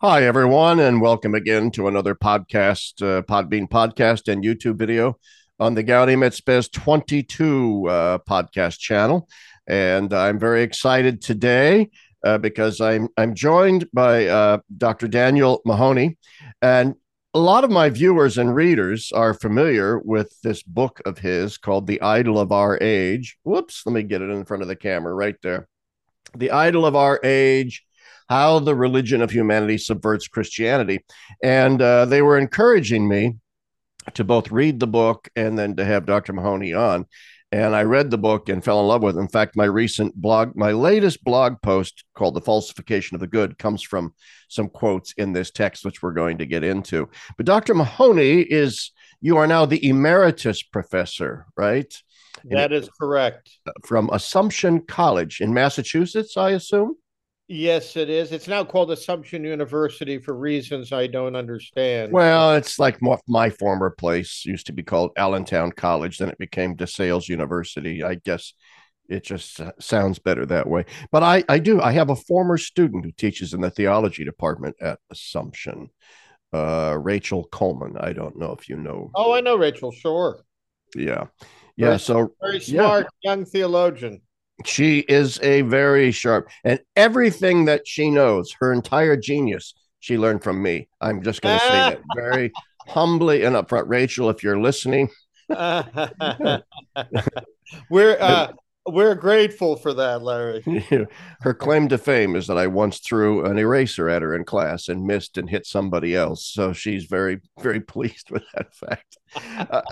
Hi, everyone, and welcome again to another podcast, uh, Podbean podcast and YouTube video on the Gaudium et Spes 22 uh, podcast channel. And I'm very excited today uh, because I'm, I'm joined by uh, Dr. Daniel Mahoney. And a lot of my viewers and readers are familiar with this book of his called The Idol of Our Age. Whoops, let me get it in front of the camera right there. The Idol of Our Age how the religion of humanity subverts Christianity. And uh, they were encouraging me to both read the book and then to have Dr. Mahoney on. And I read the book and fell in love with it. In fact, my recent blog, my latest blog post called The Falsification of the Good, comes from some quotes in this text, which we're going to get into. But Dr. Mahoney is, you are now the emeritus professor, right? That is correct. From Assumption College in Massachusetts, I assume? Yes, it is. It's now called Assumption University for reasons I don't understand. Well, it's like my, my former place used to be called Allentown College, then it became DeSales University. I guess it just sounds better that way. But I, I do. I have a former student who teaches in the theology department at Assumption, uh, Rachel Coleman. I don't know if you know. Oh, I know Rachel. Sure. Yeah. Yeah. Very, so very smart yeah. young theologian she is a very sharp and everything that she knows her entire genius she learned from me i'm just going to say that very humbly and upfront rachel if you're listening we're uh we're grateful for that, Larry. her claim to fame is that I once threw an eraser at her in class and missed and hit somebody else. So she's very, very pleased with that fact. Uh,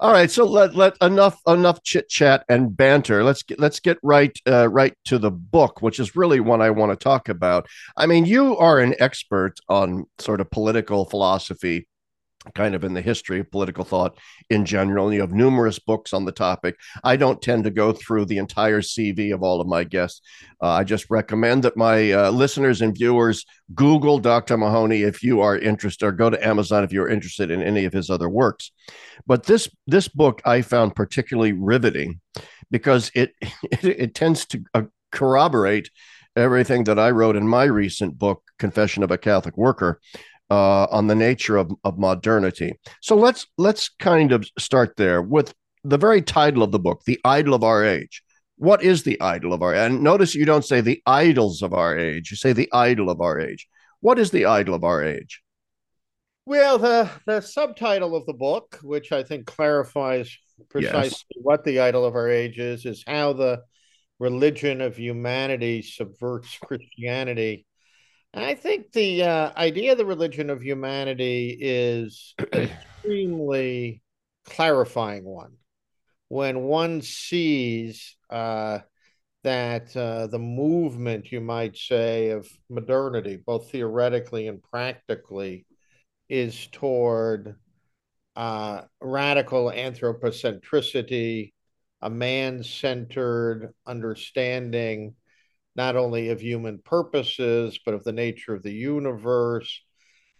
all right, so let let enough enough chit chat and banter. Let's get let's get right uh, right to the book, which is really what I want to talk about. I mean, you are an expert on sort of political philosophy kind of in the history of political thought in general. You have numerous books on the topic. I don't tend to go through the entire CV of all of my guests. Uh, I just recommend that my uh, listeners and viewers Google Dr. Mahoney if you are interested, or go to Amazon if you're interested in any of his other works. But this this book I found particularly riveting because it it, it tends to uh, corroborate everything that I wrote in my recent book, Confession of a Catholic Worker uh, on the nature of, of modernity. So let's let's kind of start there with the very title of the book, "The Idol of Our Age." What is the idol of our? And notice you don't say the idols of our age; you say the idol of our age. What is the idol of our age? Well, the the subtitle of the book, which I think clarifies precisely yes. what the idol of our age is, is how the religion of humanity subverts Christianity I think the uh, idea of the religion of humanity is extremely clarifying one. When one sees uh, that uh, the movement, you might say, of modernity, both theoretically and practically, is toward uh, radical anthropocentricity, a man centered understanding not only of human purposes, but of the nature of the universe.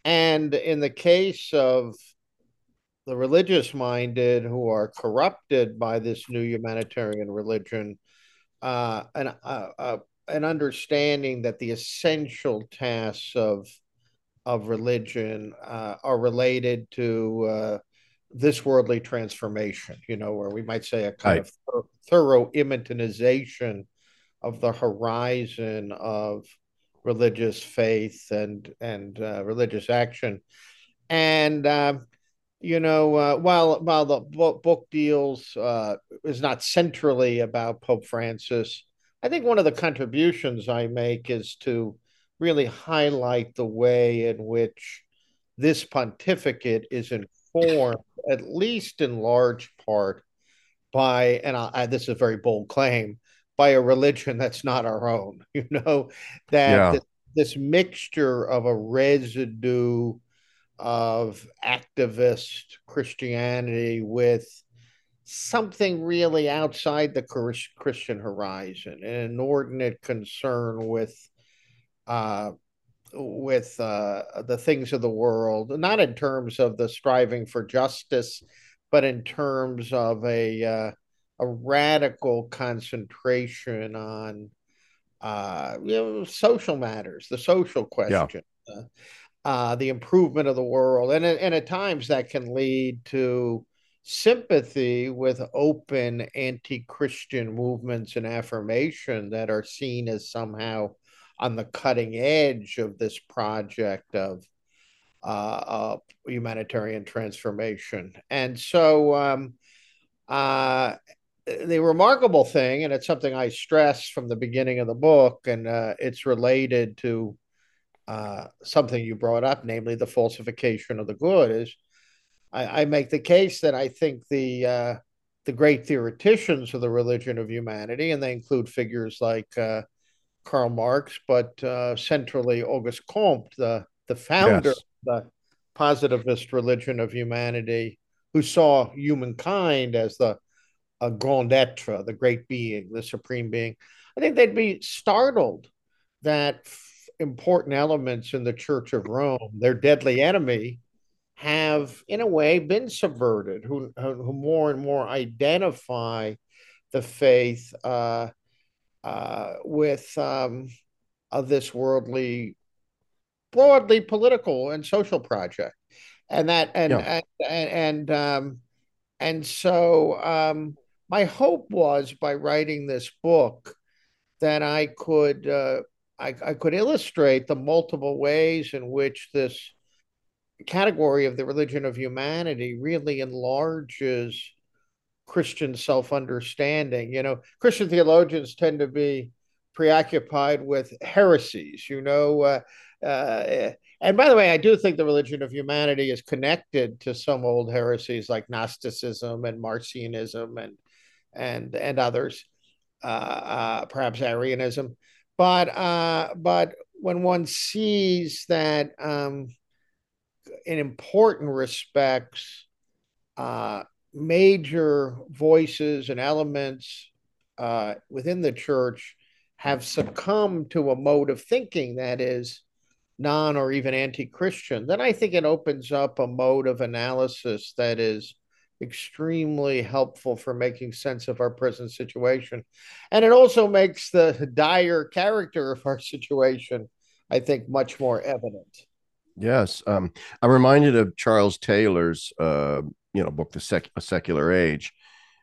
And in the case of the religious minded who are corrupted by this new humanitarian religion, uh, an, uh, uh, an understanding that the essential tasks of of religion uh, are related to uh, this worldly transformation, you know, where we might say a kind right. of thorough immanentization of the horizon of religious faith and and uh, religious action, and uh, you know uh, while while the book deals uh, is not centrally about Pope Francis, I think one of the contributions I make is to really highlight the way in which this pontificate is informed, at least in large part, by and I, this is a very bold claim by a religion that's not our own. You know that yeah. this, this mixture of a residue of activist Christianity with something really outside the Christian horizon, an inordinate concern with uh, with uh, the things of the world, not in terms of the striving for justice, but in terms of a uh, a radical concentration on uh, you know social matters, the social question. uh, uh, the improvement of the world, and and at times that can lead to sympathy with open anti-Christian movements and affirmation that are seen as somehow on the cutting edge of this project of uh, humanitarian transformation. And so, um, uh, the remarkable thing, and it's something I stress from the beginning of the book, and uh, it's related to uh, something you brought up, namely the falsification of the good, is I, I make the case that I think the uh, the great theoreticians of the religion of humanity, and they include figures like uh, Karl Marx, but uh, centrally Auguste Comte, the the founder yes. of the positivist religion of humanity, who saw humankind as the a grand etre, the great being, the supreme being. I think they'd be startled that f- important elements in the Church of Rome, their deadly enemy, have in a way been subverted, who, who more and more identify the faith uh, uh, with um, of this worldly, broadly political and social project, and that and yeah. and and, and um, and so um, my hope was by writing this book that I could uh, I, I could illustrate the multiple ways in which this category of the religion of humanity really enlarges Christian self understanding. You know, Christian theologians tend to be preoccupied with heresies, you know. Uh, uh, and by the way, I do think the religion of humanity is connected to some old heresies like Gnosticism and Marcionism and and and others, uh, uh perhaps Arianism. But uh, but when one sees that um, in important respects, major voices and elements within the church have succumbed to a mode of thinking that is non or even anti Christian, then I think it opens up a mode of analysis that is extremely helpful for making sense of our present situation. And it also makes the dire character of our situation, I think, much more evident. Yes, um, I'm reminded of Charles Taylor's, uh, you know, book, "The Sec- A Secular Age,"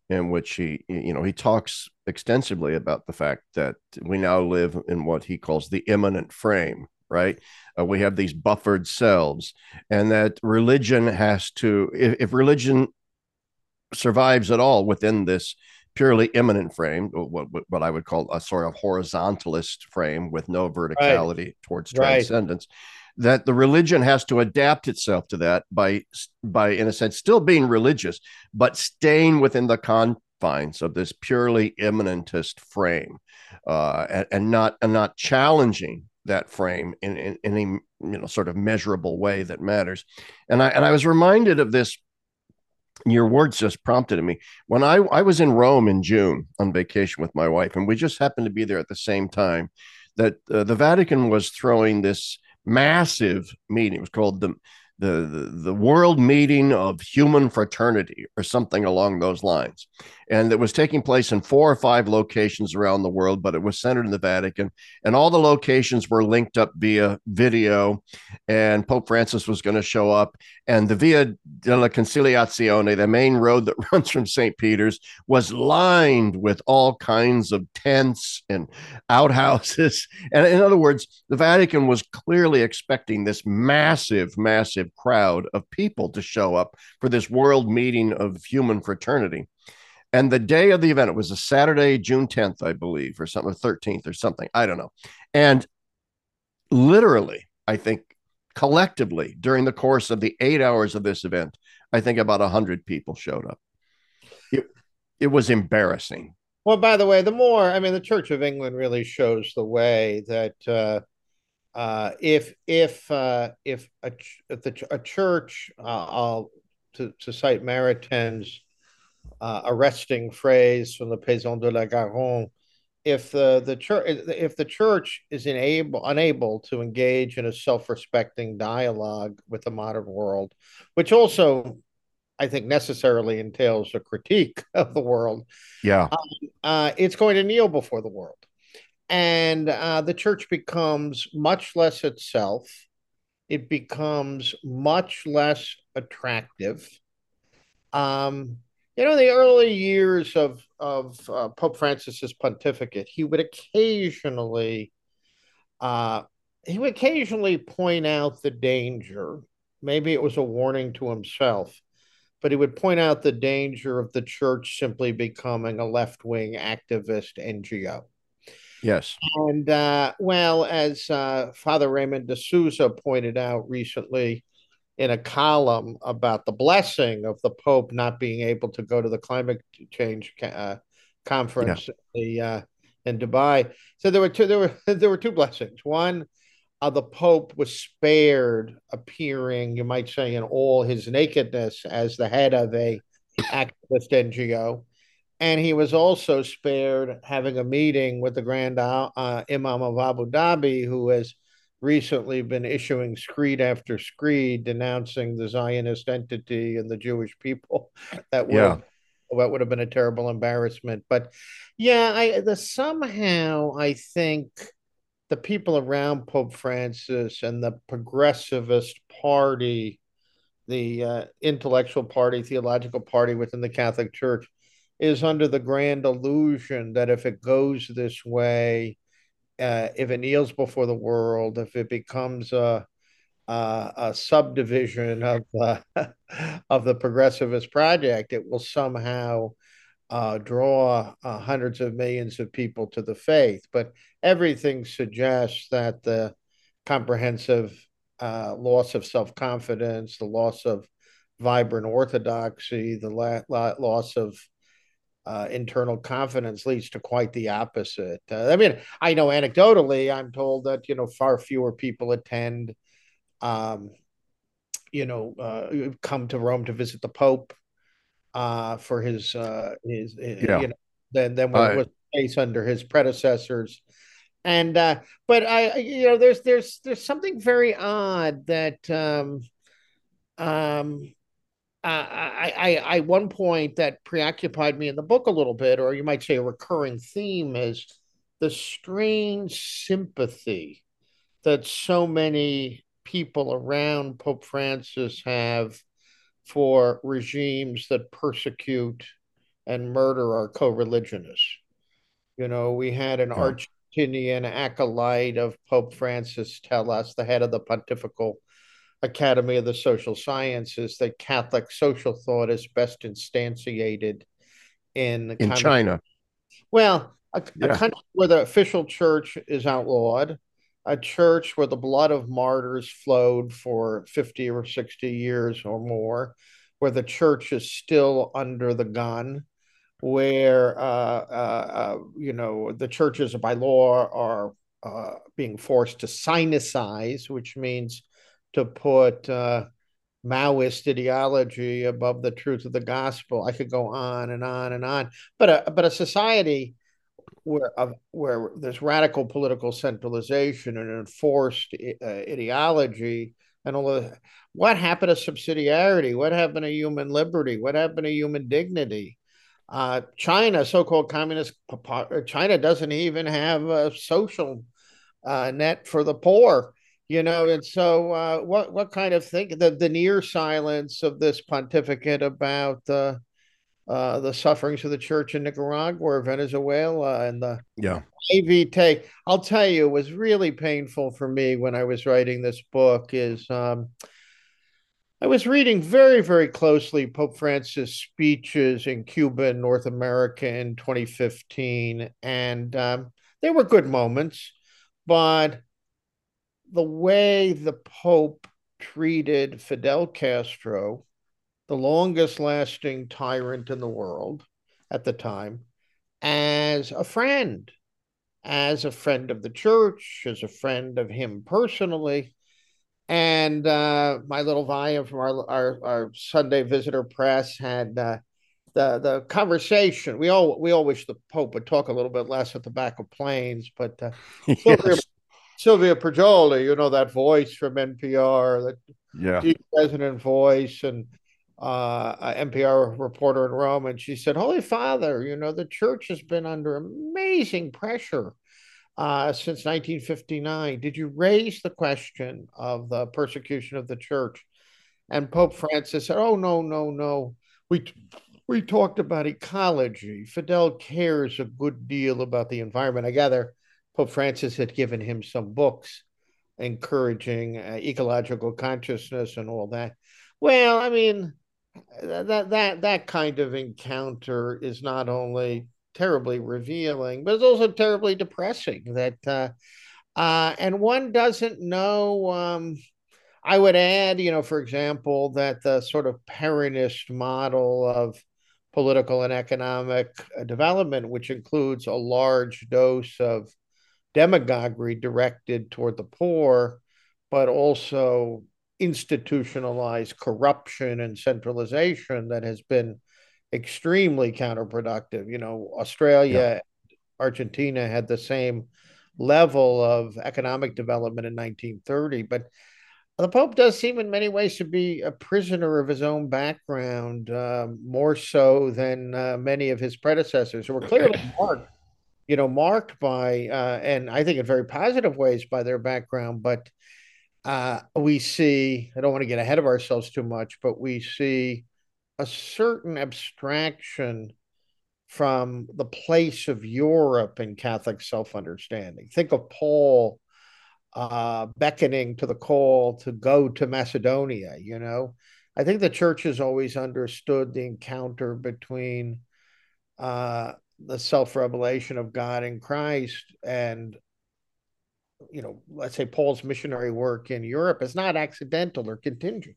in which he, you know, he talks extensively about the fact that we now live in what he calls the immanent frame. Right, uh, we have these buffered selves, and that religion has to, if, if religion survives at all within this purely immanent frame, what, what I would call a sort of horizontalist frame with no verticality right. towards transcendence. Right that the religion has to adapt itself to that by by in a sense still being religious but staying within the confines of this purely immanentist frame uh, and, and, not and not challenging that frame in, in, in any you know sort of measurable way that matters and i and i was reminded of this your words just prompted me when I, I was in rome in june on vacation with my wife and we just happened to be there at the same time that uh, the vatican was throwing this massive meeting. It was called the the, the, World Meeting of Human Fraternity or something along those lines. And it was taking place in four or five locations around the world, but it was centered in the Vatican. And all the locations were linked up via video. And Pope Francis was going to show up. And the Via della Conciliazione, the main road that runs from St. Peter's, was lined with all kinds of tents and outhouses. And in other words, the Vatican was clearly expecting this massive, massive crowd of people to show up for this world meeting of human fraternity. And the day of the event, it was a Saturday, June 10th, I believe, or something, 13th or something. I don't know. And literally, I think collectively during the course of the eight hours of this event, I think about 100 people showed up. It, it was embarrassing. Well, by the way, the more, I mean, the Church of England really shows the way that uh, uh, if if uh, if a if the a church, uh, I'll to, to cite Maritain's uh, arresting phrase from the Paysan de la Garonne, if the the church if the church is unable unable to engage in a self-respecting dialogue with the modern world, which also I think necessarily entails a critique of the world. Yeah, um, uh, it's going to kneel before the world and uh, the church becomes much less itself it becomes much less attractive. Um, you know, in the early years of of uh, Pope Francis's pontificate, he would occasionally uh, he would occasionally point out the danger. Maybe it was a warning to himself, but he would point out the danger of the church simply becoming a left wing activist NGO. Yes. And uh, well, as uh, Father Raymond de Souza pointed out recently in a column about the blessing of the Pope not being able to go to the climate change uh, conference yeah. in, the, uh, in Dubai, so there were two. There were there were two blessings. One, uh, the Pope was spared appearing, you might say, in all his nakedness as the head of a activist NGO and he was also spared having a meeting with the Grand uh, Imam of Abu Dhabi, who has recently been issuing screed after screed denouncing the Zionist entity and the Jewish people. That would yeah. that would have been a terrible embarrassment. But yeah, I the somehow I think the people around Pope Francis and the progressivist party, the uh, intellectual party, theological party within the Catholic Church is under the grand illusion that if it goes this way, uh, if it kneels before the world, if it becomes a a, a subdivision of uh, of the progressivist project, it will somehow uh, draw uh, hundreds of millions of people to the faith. But everything suggests that the comprehensive uh, loss of self confidence, the loss of vibrant orthodoxy, the la- la- loss of uh, internal confidence leads to quite the opposite. Uh, I mean, I know anecdotally, I'm told that you know far fewer people attend, um, you know, uh, come to Rome to visit the Pope uh, for his uh, his, his yeah. you know than than what was the case under his predecessors. And uh, but I you know there's there's there's something very odd that um, um, uh, I, I, I, one point that preoccupied me in the book a little bit, or you might say a recurring theme, is the strange sympathy that so many people around Pope Francis have for regimes that persecute and murder our co-religionists. You know, we had an yeah. Argentinian acolyte of Pope Francis tell us, the head of the pontifical Academy of the Social Sciences that Catholic social thought is best instantiated in in China. Well, a, yeah. a country where the official church is outlawed, a church where the blood of martyrs flowed for 50 or 60 years or more, where the church is still under the gun, where uh, uh, uh, you know the churches by law are uh, being forced to sinicize, which means to put uh, Maoist ideology above the truth of the gospel. I could go on and on and on. But a but a society where uh, where there's radical political centralization and enforced uh, ideology and all of what happened to subsidiarity? What happened to human liberty? What happened to human dignity? Uh, China, so-called communist China, doesn't even have a social uh, net for the poor you know and so uh, what what kind of thing the, the near silence of this pontificate about uh, uh, the sufferings of the church in Nicaragua or Venezuela and the yeah. AV take I'll tell you it was really painful for me when I was writing this book is um, I was reading very very closely Pope Francis speeches in Cuba and North America in 2015 and um, they were good moments but the way the Pope treated Fidel Castro, the longest lasting tyrant in the world at the time, as a friend, as a friend of the church, as a friend of him personally. And uh, my little volume from our, our, our Sunday Visitor Press had uh, the the conversation. We all we all wish the Pope would talk a little bit less at the back of planes, but uh, yes. Sylvia Poggioli, you know that voice from NPR, that yeah. deep resonant voice, and uh, NPR reporter in Rome, and she said, "Holy Father, you know the church has been under amazing pressure uh, since 1959. Did you raise the question of the persecution of the church? And Pope Francis said, "Oh no, no, no. We we talked about ecology. Fidel cares a good deal about the environment. I gather Pope Francis had given him some books encouraging uh, ecological consciousness and all that. Well, I mean, that that that kind of encounter is not only terribly revealing, but it's also terribly depressing. That uh, uh, and one doesn't know. Um, I would add, you know, for example, that the sort of Peronist model of political and economic uh, development, which includes a large dose of demagoguery directed toward the poor, but also institutionalized corruption and centralization that has been extremely counterproductive. You know, Australia, yeah. Argentina had the same level of economic development in 1930, but the Pope does seem, in many ways, to be a prisoner of his own background, uh, more so than uh, many of his predecessors, who were clearly marked, you know, marked by, uh, and I think in very positive ways by their background. But uh, we see, I don't want to get ahead of ourselves too much, but we see a certain abstraction from the place of Europe in Catholic self understanding. Think of Paul uh, beckoning to the call to go to Macedonia, you know. I think the church has always understood the encounter between uh, the self revelation of God in Christ and, you know, let's say Paul's missionary work in Europe is not accidental or contingent.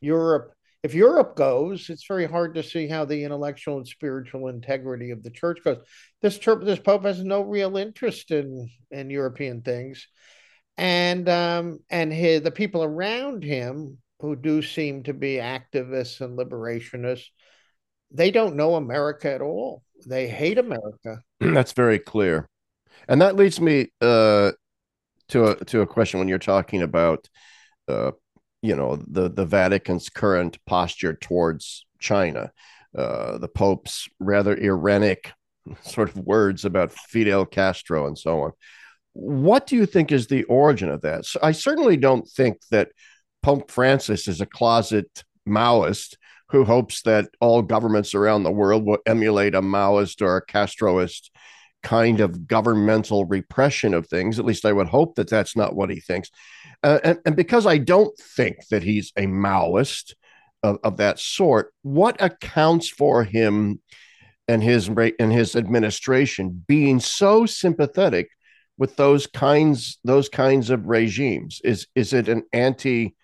Europe, if Europe goes, it's very hard to see how the intellectual and spiritual integrity of the church goes. This church, this pope has no real interest in in European things and um, and his, the people around him who do seem to be activists and liberationists, they don't know America at all. They hate America. That's very clear, and that leads me uh, to a to a question when you're talking about, uh, you know, the the Vatican's current posture towards China, uh, the Pope's rather erratic sort of words about Fidel Castro and so on. What do you think is the origin of that? So I certainly don't think that Pope Francis is a closet Maoist who hopes that all governments around the world will emulate a Maoist or a Castroist kind of governmental repression of things. At least I would hope that that's not what he thinks. Uh, and, and because I don't think that he's a Maoist of, of that sort, what accounts for him and his and his administration being so sympathetic with those kinds those kinds of regimes? Is is it an anti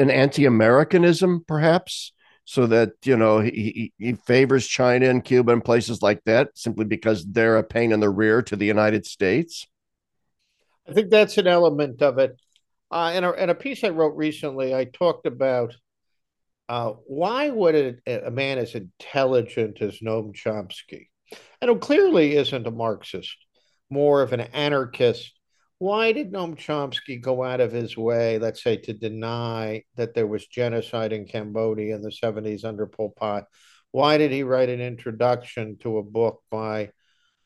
an anti-Americanism, perhaps, so that you know he, he favors China and Cuba and places like that simply because they're a pain in the rear to the United States? I think that's an element of it. Uh, in, a, in a piece I wrote recently, I talked about uh, why would a, a man as intelligent as Noam Chomsky, and who clearly isn't a Marxist, more of an anarchist, why did Noam Chomsky go out of his way, let's say, to deny that there was genocide in Cambodia in the 70s under Pol Pot? Why did he write an introduction to a book by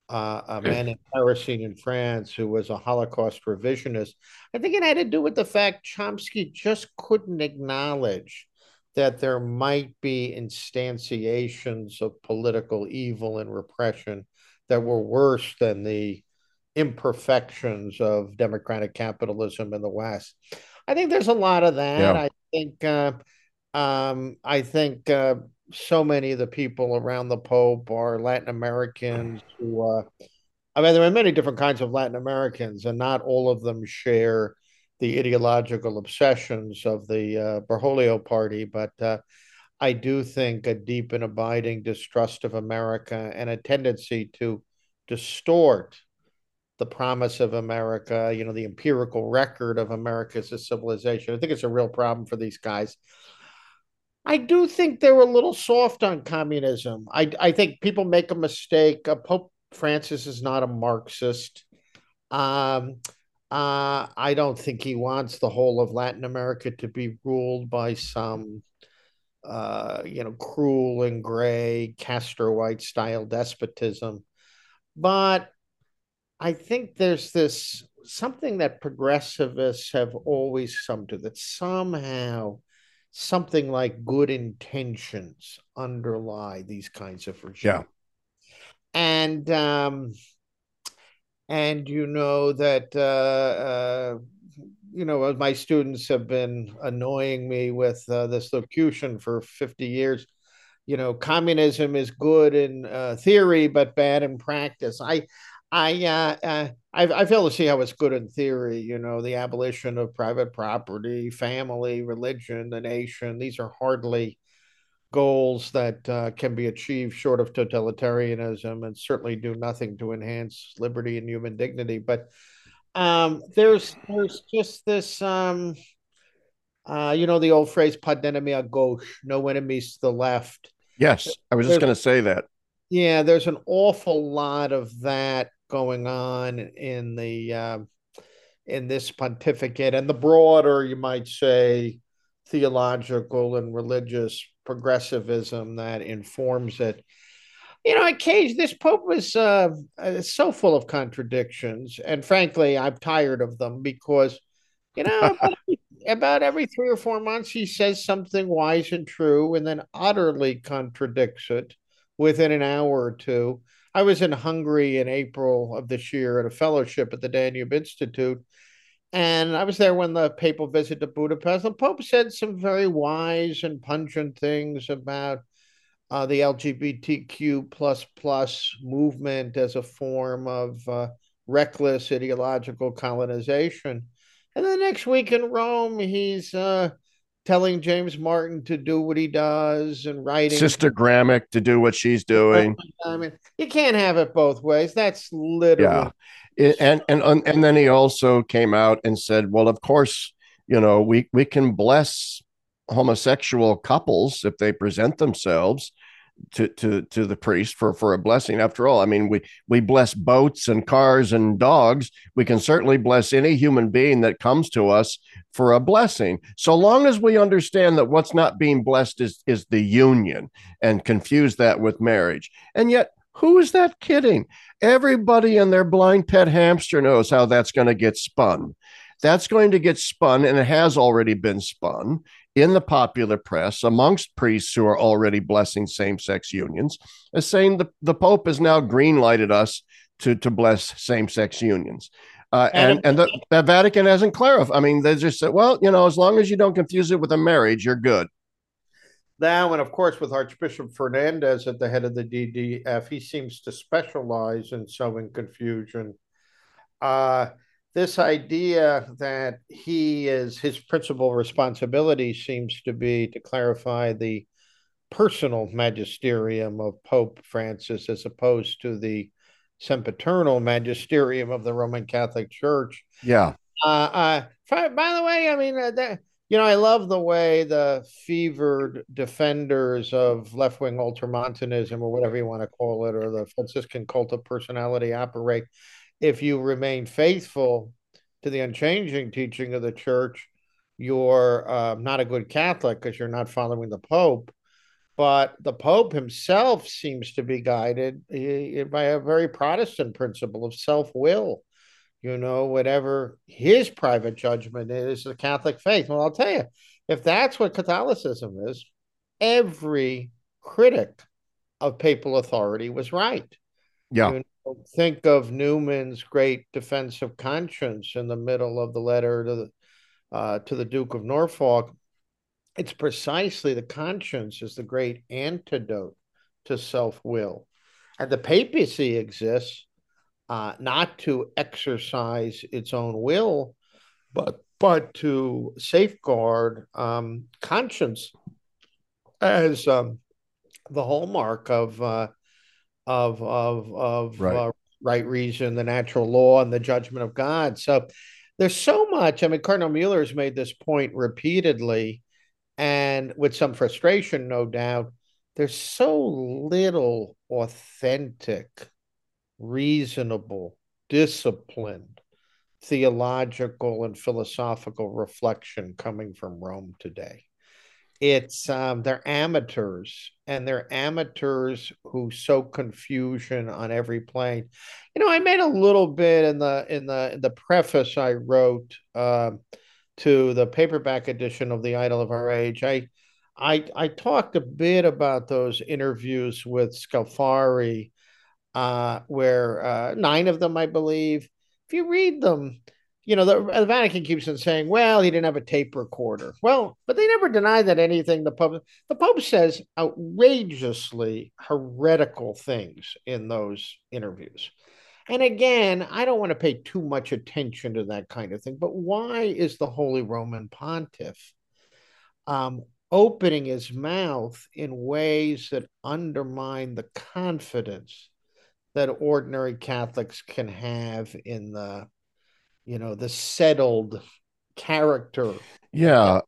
uh, a man in Terracine in France who was a Holocaust revisionist? I think it had to do with the fact Chomsky just couldn't acknowledge that there might be instantiations of political evil and repression that were worse than the imperfections of democratic capitalism in the West. I think there's a lot of that. Yeah. I think uh, um, I think uh, so many of the people around the Pope are Latin Americans who uh, I mean there are many different kinds of Latin Americans, and not all of them share the ideological obsessions of the uh, Bergoglio party, but uh, I do think a deep and abiding distrust of America and a tendency to distort the promise of America, you know, the empirical record of America as a civilization. I think it's a real problem for these guys. I do think they're a little soft on communism. I, I think people make a mistake. Uh, Pope Francis is not a Marxist. Um, uh, I don't think he wants the whole of Latin America to be ruled by some, uh, you know, cruel and gray Castroite style despotism. But I think there's this something that progressivists have always come to that somehow something like good intentions underlie these kinds of regimes. Yeah. And um and you know that uh, uh you know my students have been annoying me with uh, this locution for 50 years you know communism is good in uh, theory but bad in practice i I, uh, uh, I I fail to see how it's good in theory. You know, the abolition of private property, family, religion, the nation. These are hardly goals that uh, can be achieved short of totalitarianism, and certainly do nothing to enhance liberty and human dignity. But um, there's there's just this. Um, uh, you know the old phrase "pas d'ennemi à gauche," no enemies to the left. Yes, I was just going to say that. Yeah, there's an awful lot of that going on in the uh, in this pontificate and the broader, you might say, theological and religious progressivism that informs it. You know, Cage, this Pope is uh, uh, so full of contradictions, and frankly, I'm tired of them because, you know, about every three or four months he says something wise and true, and then utterly contradicts it within an hour or two. I was in Hungary in April of this year at a fellowship at the Danube Institute. And I was there when the papal visit to Budapest. The Pope said some very wise and pungent things about uh, the LGBTQ plus plus movement as a form of uh, reckless ideological colonization. And the next week in Rome, he's uh, telling James Martin to do what he does and writing Sister Gramick to do what she's doing. I mean, you can't have it both ways. That's literally yeah. and and and then he also came out and said, "Well, of course, you know, we we can bless homosexual couples if they present themselves." To to to the priest for for a blessing. After all i mean we we bless boats and cars and dogs. We can certainly bless any human being that comes to us for a blessing. So long as we understand that what's not being blessed is is the union and confuse that with marriage. And yet who is that kidding? Everybody and their blind pet hamster knows how that's going to get spun. That's going to get spun and it has already been spun in the popular press amongst priests who are already blessing same-sex unions as saying the, the pope has now green-lighted us to, to bless same-sex unions uh, and and the, the, Vatican hasn't clarified. I mean, they just said, well, you know, as long as you don't confuse it with a marriage, you're good. Now, and of course, with Archbishop Fernandez at the head of the DDF, he seems to specialize in sowing confusion. Uh, this idea that he is his principal responsibility seems to be to clarify the personal magisterium of Pope Francis as opposed to the sempiternal magisterium of the Roman Catholic Church. Yeah. Uh, uh, by the way, I mean, uh, that, you know, I love the way the fevered defenders of left wing ultramontanism or whatever you want to call it, or the Franciscan cult of personality operate if you remain faithful to the unchanging teaching of the church, you're uh, not a good Catholic because you're not following the Pope. But the Pope himself seems to be guided by a very Protestant principle of self will. You know, whatever his private judgment is, the Catholic faith. Well, I'll tell you, if that's what Catholicism is, every critic of papal authority was right. Yeah. You think of Newman's great defense of conscience in the middle of the letter to the uh, to the Duke of Norfolk. It's precisely the conscience is the great antidote to self will, and the papacy exists uh, not to exercise its own will, but but to safeguard um, conscience as um, the hallmark of uh, of of of right. Uh, right reason, the natural law, and the judgment of God. So there's so much. I mean, Cardinal Mueller has made this point repeatedly, and with some frustration, no doubt. There's so little authentic, reasonable, disciplined, theological, and philosophical reflection coming from Rome today it's um, they're amateurs and they're amateurs who sow confusion on every plane. You know i made a little bit in the in the in the preface i wrote uh, to the paperback edition of the idol of our age. I i i talked a bit about those interviews with scalfari uh, where uh, nine of them i believe. If you read them you know, the, the, Vatican keeps on saying, well, he didn't have a tape recorder. Well, but they never deny that anything the Pope the Pope says outrageously heretical things in those interviews. And again, I don't want to pay too much attention to that kind of thing, but why is the Holy Roman Pontiff um, opening his mouth in ways that undermine the confidence that ordinary Catholics can have in the you know the settled character yeah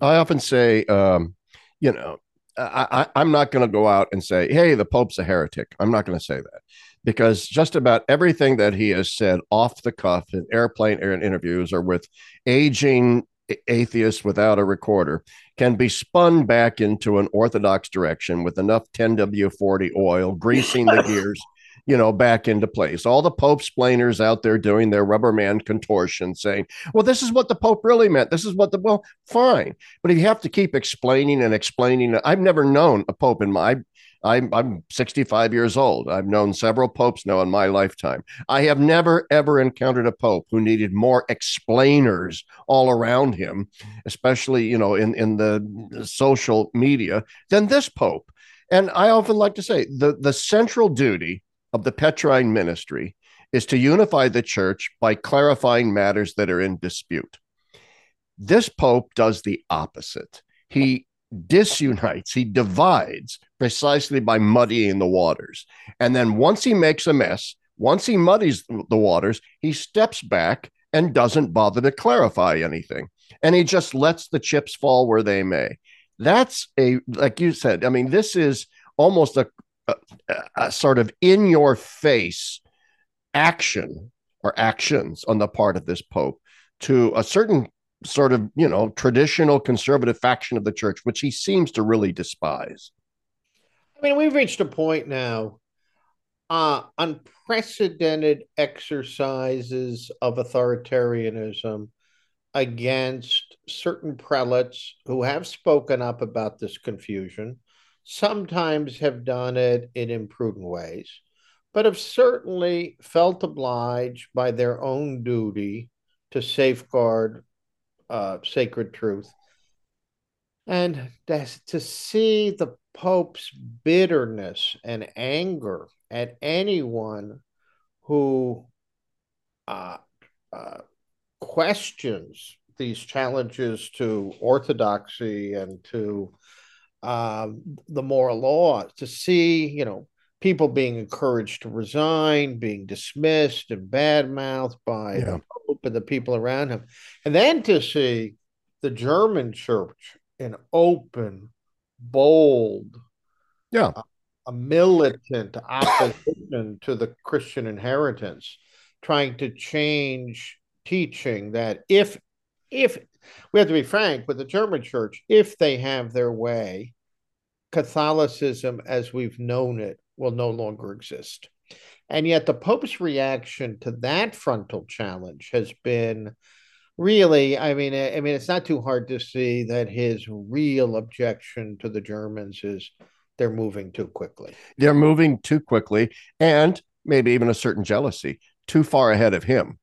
i often say um you know I, I, am not going to go out and say, hey, the Pope's a heretic. I'm not going to say that because just about everything that he has said off the cuff in airplane interviews or with aging atheists without a recorder can be spun back into an orthodox direction with enough 10W40 oil, greasing the gears you know, back into place. All the Pope splainers out there doing their rubber man contortion saying, well, this is what the Pope really meant. This is what the, well, fine. But if you have to keep explaining and explaining, I've never known a Pope in my, I'm, I'm 65 years old. I've known several popes now in my lifetime. I have never, ever encountered a pope who needed more explainers all around him, especially, you know, in, in the social media than this pope. And I often like to say the, the central duty of the Petrine ministry is to unify the church by clarifying matters that are in dispute. This pope does the opposite. He disunites, he divides precisely by muddying the waters. And then once he makes a mess, once he muddies the waters, he steps back and doesn't bother to clarify anything. And he just lets the chips fall where they may. That's a, like you said, I mean, this is almost a, a, a sort of in your face action or actions on the part of this pope to a certain sort of you know traditional conservative faction of the church which he seems to really despise. I mean we've reached a point now uh unprecedented exercises of authoritarianism against certain prelates who have spoken up about this confusion sometimes have done it in imprudent ways, but have certainly felt obliged by their own duty to safeguard uh, sacred truth. And to see the Pope's bitterness and anger at anyone who uh, uh, questions these challenges to orthodoxy and to um, the moral law to see, you know, people being encouraged to resign, being dismissed and badmouthed by yeah. the Pope and the people around him, and then to see the German church an open, bold, yeah, uh, a militant opposition to the Christian inheritance, trying to change teaching that if if we have to be frank with the German church, if they have their way, Catholicism as we've known it will no longer exist. And yet, the Pope's reaction to that frontal challenge has been really, I mean, I mean, it's not too hard to see that his real objection to the Germans is they're moving too quickly. They're moving too quickly, and maybe even a certain jealousy, too far ahead of him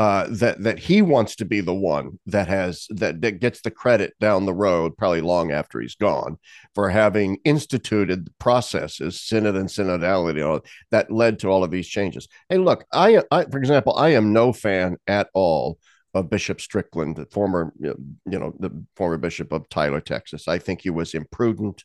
uh, that that he wants to be the one that has that that gets the credit down the road, probably long after he's gone, for having instituted processes, synod and synodality, know, that led to all of these changes. Hey, look, I, I for example, I am no fan at all of Bishop Strickland, the former, you know, the former bishop of Tyler, Texas. I think he was imprudent.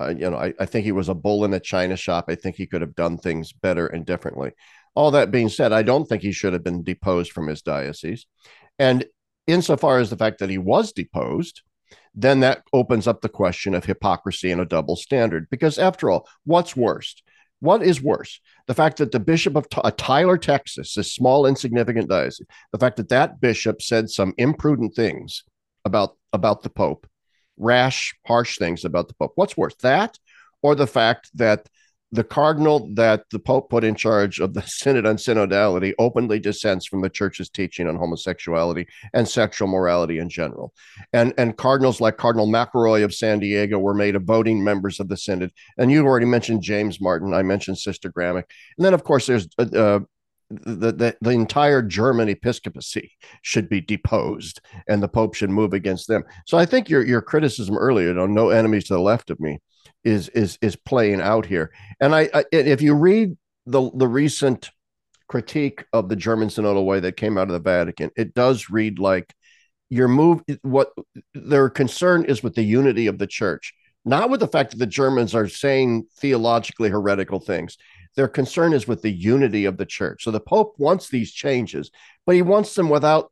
Uh, you know, I, I think he was a bull in a china shop. I think he could have done things better and differently. All that being said, I don't think he should have been deposed from his diocese. And insofar as the fact that he was deposed, then that opens up the question of hypocrisy and a double standard. Because after all, what's worst? What is worse? The fact that the bishop of T- uh, Tyler, Texas, this small, insignificant diocese, the fact that that bishop said some imprudent things about, about the Pope, rash, harsh things about the Pope. What's worse, that or the fact that the cardinal that the Pope put in charge of the Synod on Synodality openly dissents from the church's teaching on homosexuality and sexual morality in general. And, and cardinals like Cardinal McElroy of San Diego were made voting members of the Synod. And you already mentioned James Martin. I mentioned Sister Gramick. And then, of course, there's uh, uh the, the, the entire German episcopacy should be deposed and the Pope should move against them. So I think your your criticism earlier on no enemies to the left of me is is is playing out here. And I, I if you read the the recent critique of the German synodal way that came out of the Vatican, it does read like your move what their concern is with the unity of the church, not with the fact that the Germans are saying theologically heretical things. Their concern is with the unity of the church. So the Pope wants these changes, but he wants them without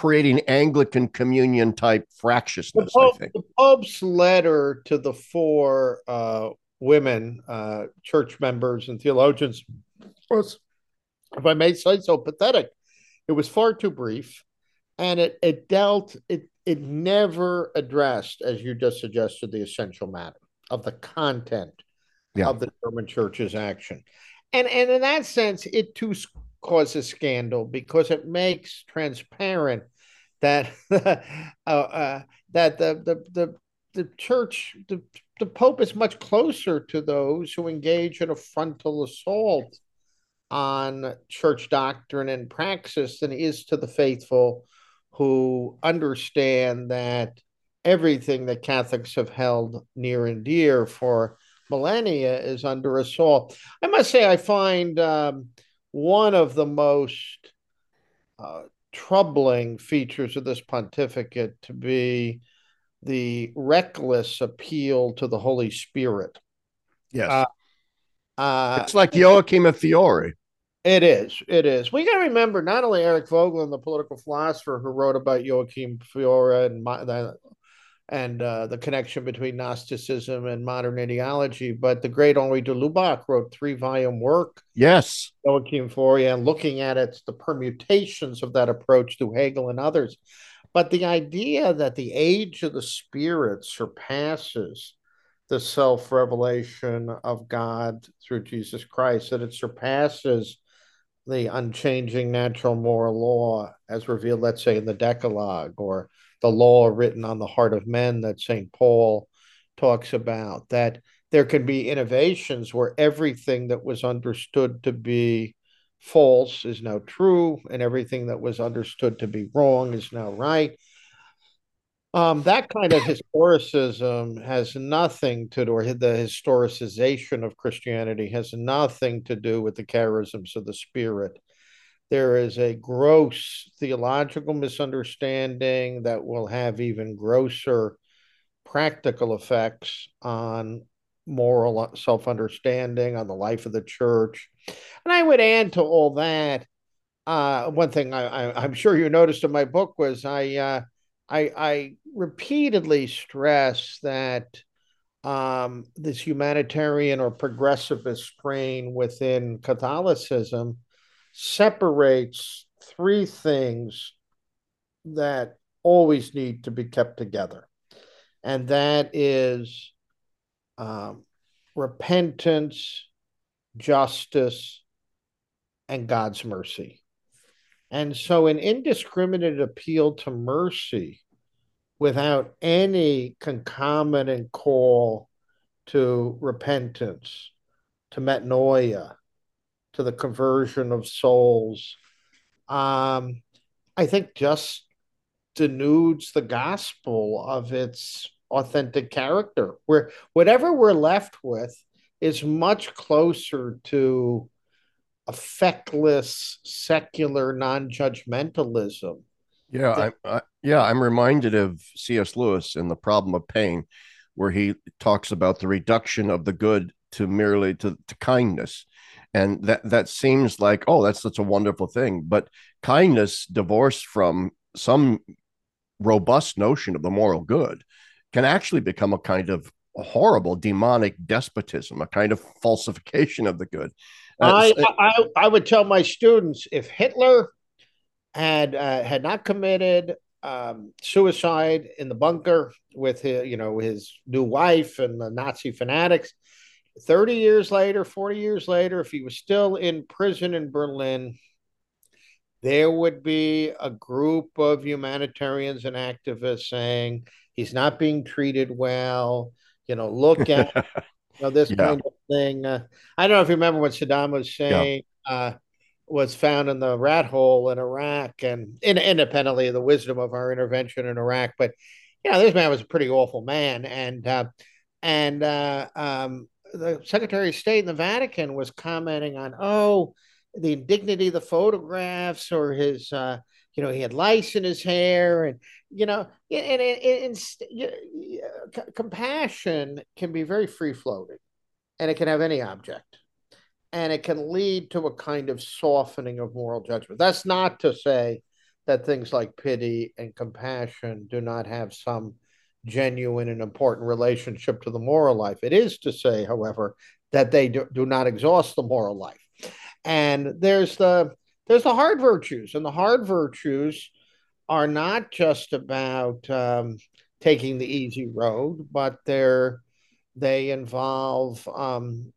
creating Anglican communion type fractiousness. The, Pope, the Pope's letter to the four uh, women, uh, church members, and theologians was, if I may say so, pathetic. It was far too brief, and it it dealt it it never addressed, as you just suggested, the essential matter of the content yeah. of the German church's action. And and in that sense, it too causes scandal because it makes transparent that uh, uh, that the, the the the church the, the pope is much closer to those who engage in a frontal assault on church doctrine and praxis than is to the faithful who understand that everything that Catholics have held near and dear for millennia is under assault. I must say, I find um, one of the most uh, troubling features of this pontificate to be the reckless appeal to the Holy Spirit. Yes. Uh, uh, it's like Joachim of Fiore. It is. It is. We got to remember not only Eric Voegelin, the political philosopher who wrote about Joachim Fiore and and uh, the connection between Gnosticism and modern ideology. But the great Henri de Lubac wrote three volume work. Yes. Joachim Fiore and looking at it, the permutations of that approach to Hegel and others. But the idea that the age of the spirit surpasses the self revelation of God through Jesus Christ, that it surpasses the unchanging natural moral law as revealed, let's say, in the Decalogue or the law written on the heart of men that St. Paul talks about, that there can be innovations where everything that was understood to be false is now true, and everything that was understood to be wrong is now right. Um, that kind of historicism has nothing to do, or the historicization of Christianity has nothing to do with the charisms of the Spirit there is a gross theological misunderstanding that will have even grosser practical effects on moral self understanding, on the life of the church. And I would add to all that. Uh, one thing I, am sure you noticed in my book was I, uh, I, I repeatedly stress that um, this humanitarian or progressivist strain within Catholicism separates three things that always need to be kept together. And that is um, repentance, justice, and God's mercy. And so, an indiscriminate appeal to mercy without any concomitant call to repentance, to metanoia, to the conversion of souls, um, I think just denudes the gospel of its authentic character. Where whatever we're left with is much closer to affectless, secular, non-judgmentalism. Yeah, I, I, yeah, I'm reminded of C.S. Lewis in The Problem of Pain, where he talks about the reduction of the good to merely to, to kindness and that that seems like oh that's such a wonderful thing but kindness divorced from some robust notion of the moral good can actually become a kind of horrible demonic despotism a kind of falsification of the good I, I, I would tell my students if hitler had uh, had not committed um, suicide in the bunker with his, you know his new wife and the Nazi fanatics. 30 years later, 40 years later, if he was still in prison in Berlin, there would be a group of humanitarians and activists saying he's not being treated well. You know, look at you know, this yeah. kind of thing. Uh, I don't know if you remember what Saddam was saying. Yeah. Uh, was found in the rat hole in Iraq, and in, independently of the wisdom of our intervention in Iraq, but you know, this man was a pretty awful man, and uh, and uh, um, the Secretary of State in the Vatican was commenting on, oh, the indignity of the photographs or his, uh, you know, he had lice in his hair, and you know, and, and, and, and uh, compassion can be very free floating, and it can have any object, and it can lead to a kind of softening of moral judgment. That's not to say that things like pity and compassion do not have some genuine and important relationship to the moral life. It is to say, however, that they do, do not exhaust the moral life. And there's the there's the hard virtues, and the hard virtues are not just about um, taking the easy road, but they're they involve um,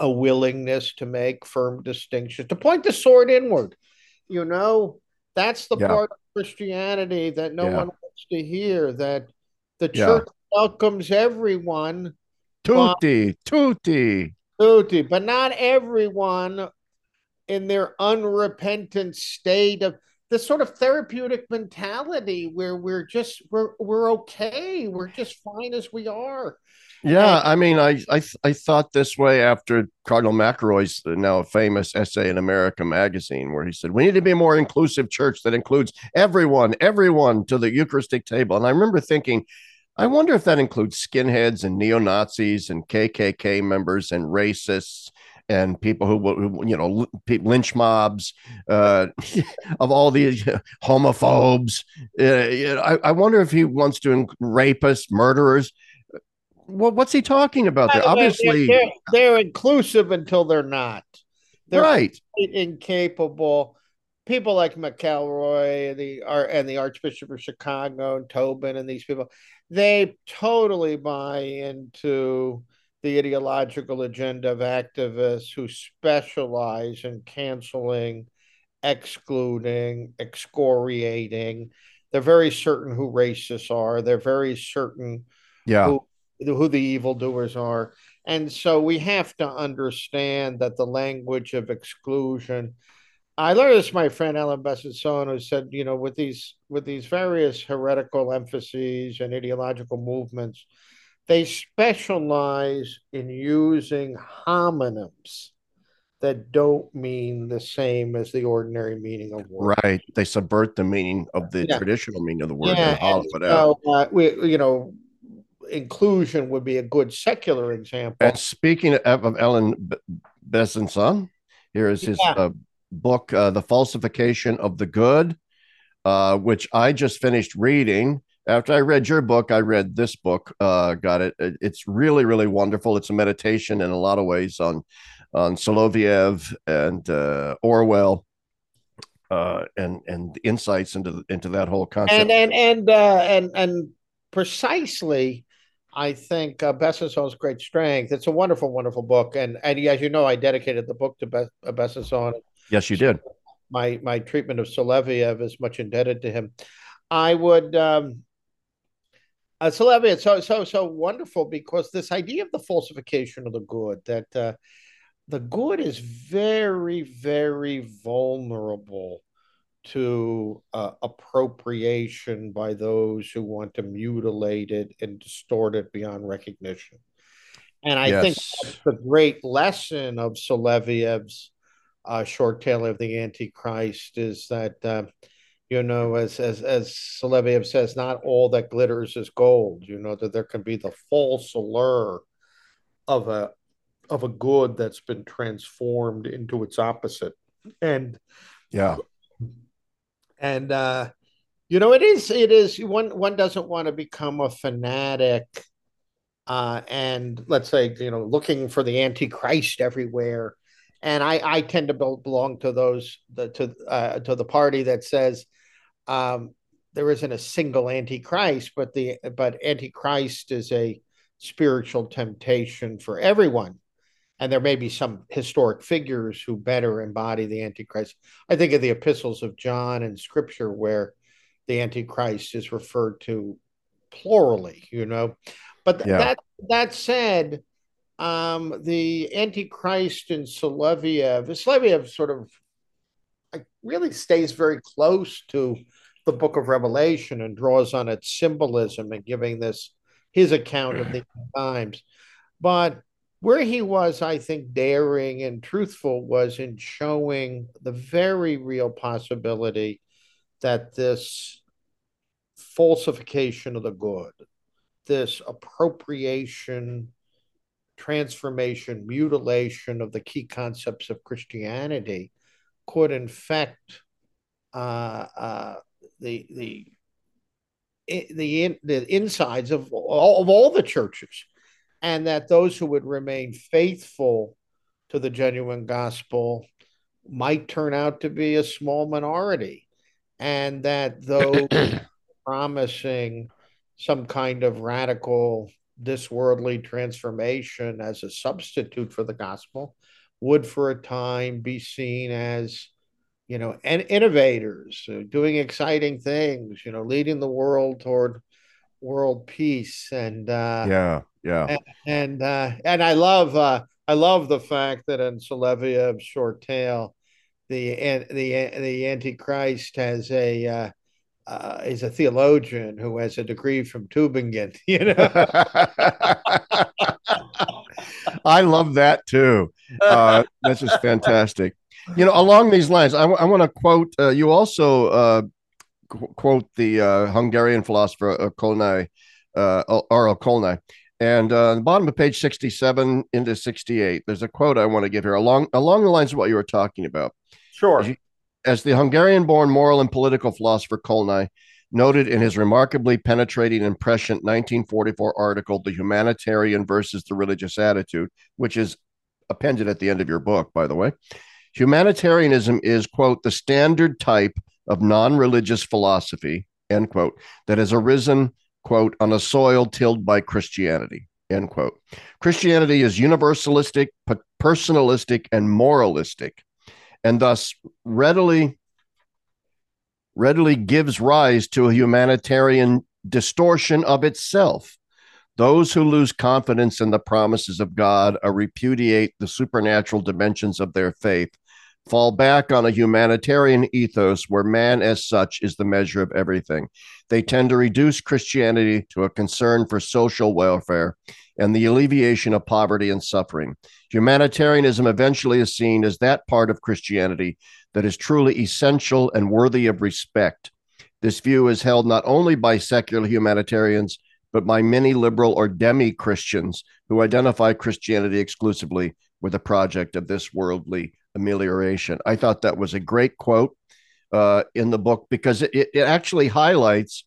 a willingness to make firm distinctions, to point the sword inward. You know, that's the yeah. part of Christianity that no yeah. one wants to hear. That the church yeah. welcomes everyone. Tutti, tutti, tutti, but not everyone in their unrepentant state of this sort of therapeutic mentality where we're just we're we're okay, we're just fine as we are. Yeah, and, I mean, I I I thought this way after Cardinal McElroy's uh, now famous essay in America magazine, where he said we need to be a more inclusive church that includes everyone, everyone to the Eucharistic table. And I remember thinking, I wonder if that includes skinheads and neo Nazis and KKK members and racists and people who, will, you know, lynch mobs uh, of all these homophobes. Uh, I, I, wonder if he wants to include rapists, murderers. Well, what's he talking about there? Obviously, they're, they're, inclusive until they're not. They're right. Incapable people like McElroy, the are and the Archbishop of Chicago and Tobin and these people, they totally buy into the ideological agenda of activists who specialize in canceling, excluding, excoriating. They're very certain who racists are. They're very certain yeah. who, who the evildoers are. And so we have to understand that the language of exclusion I learned this from my friend Alain Besançon, who said, you know, with these with these various heretical emphases and ideological movements, they specialize in using homonyms that don't mean the same as the ordinary meaning of word. Right. They subvert the meaning of the yeah. traditional meaning of the word yeah. so, uh, we, you know, inclusion would be a good secular example. And speaking of, of Alain Besançon, here is his yeah. uh, book, uh, The Falsification of the Good, uh, which I just finished reading. After I read your book, I read this book. Uh, got it. It's really, really wonderful. It's a meditation in a lot of ways on on Soloviev and uh, Orwell, uh, and and insights into into that whole concept. And and and uh, and and precisely, I think uh, Besançon's great strength. It's a wonderful, wonderful book, and and as you know, I dedicated the book to Be- Besançon Yes, you did. My my treatment of Soloviev is much indebted to him. I would um uh, Soloviev so so so wonderful because this idea of the falsification of the good that uh, the good is very very vulnerable to uh, appropriation by those who want to mutilate it and distort it beyond recognition. And I yes. think that's the great lesson of Soloviev's uh, short tale of the Antichrist is that uh, you know, as as as Soloviev says, not all that glitters is gold. You know that there can be the false allure of a of a good that's been transformed into its opposite, and yeah, and uh, you know it is it is one one doesn't want to become a fanatic. Uh, and let's say you know looking for the antichrist everywhere and I, I tend to belong to those the, to uh, to the party that says um, there isn't a single antichrist, but the but antichrist is a spiritual temptation for everyone. And there may be some historic figures who better embody the Antichrist. I think of the epistles of John and scripture where the Antichrist is referred to plurally, you know. But yeah. that that said, um, the Antichrist in Soloviev, Soloviev sort of really stays very close to the book of Revelation and draws on its symbolism and giving this his account of the times. But where he was, I think, daring and truthful was in showing the very real possibility that this falsification of the good, this appropriation, transformation, mutilation of the key concepts of Christianity could infect uh, uh, the the the the insides of all, of all the churches, and that those who would remain faithful to the genuine gospel might turn out to be a small minority, and that those promising some kind of radical this-worldly transformation as a substitute for the gospel would for a time be seen as you know and innovators uh, doing exciting things you know leading the world toward world peace and uh yeah yeah and and, uh, and i love uh i love the fact that in Soloviev's short tale the and the the antichrist has a uh uh, is a theologian who has a degree from Tübingen. You know, I love that too. Uh, that's just fantastic. You know, along these lines, I, w- I want to quote. Uh, you also uh, qu- quote the uh, Hungarian philosopher uh, Kolnai, uh. Kolnai. And uh, the bottom of page 67 into 68, there's a quote I want to give here along along the lines of what you were talking about. Sure. As, you, as the Hungarian born moral and political philosopher Kolnai noted in his remarkably penetrating and prescient 1944 article, The Humanitarian versus the Religious Attitude, which is appended at the end of your book, by the way. Humanitarianism is, quote, the standard type of non religious philosophy, end quote, that has arisen, quote, on a soil tilled by Christianity, end quote. Christianity is universalistic, personalistic, and moralistic, and thus readily readily gives rise to a humanitarian distortion of itself. Those who lose confidence in the promises of God or repudiate the supernatural dimensions of their faith fall back on a humanitarian ethos where man as such is the measure of everything. They tend to reduce Christianity to a concern for social welfare and the alleviation of poverty and suffering. Humanitarianism eventually is seen as that part of Christianity that is truly essential and worthy of respect. This view is held not only by secular humanitarians, but by many liberal or demi Christians who identify Christianity exclusively with a project of this worldly amelioration. I thought that was a great quote uh, in the book because it, it actually highlights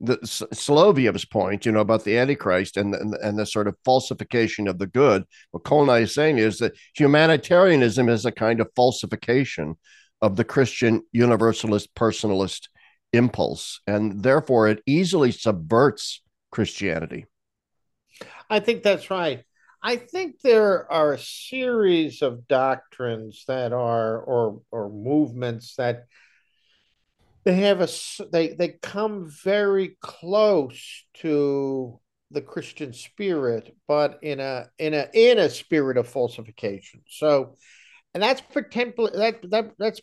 the Soloviev's point, you know, about the Antichrist and, and, and the sort of falsification of the good. What Kolnai is saying is that humanitarianism is a kind of falsification of the Christian universalist personalist impulse, and therefore it easily subverts Christianity. I think that's right. I think there are a series of doctrines that are or or movements that they have a they they come very close to the Christian spirit, but in a in a in a spirit of falsification. So and that's that that that's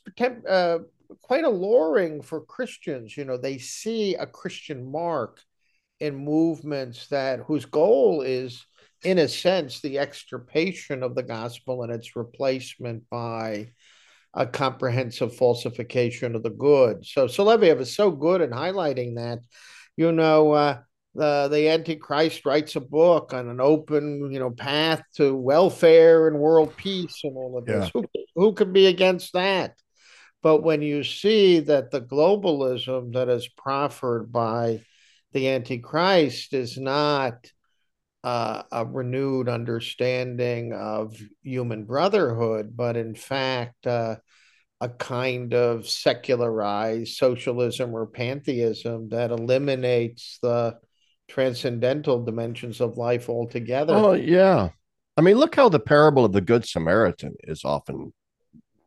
uh, quite alluring for Christians. You know, they see a Christian mark in movements that whose goal is, in a sense, the extirpation of the gospel and its replacement by a comprehensive falsification of the good. So Soloviev is so good in highlighting that. You know, uh, the the Antichrist writes a book on an open, you know, path to welfare and world peace and all of this. Yeah. Who who could be against that? But when you see that the globalism that is proffered by the Antichrist is not uh, a renewed understanding of human brotherhood, but in fact, uh, a kind of secularized socialism or pantheism that eliminates the transcendental dimensions of life altogether. Oh, yeah. I mean, look how the parable of the Good Samaritan is often,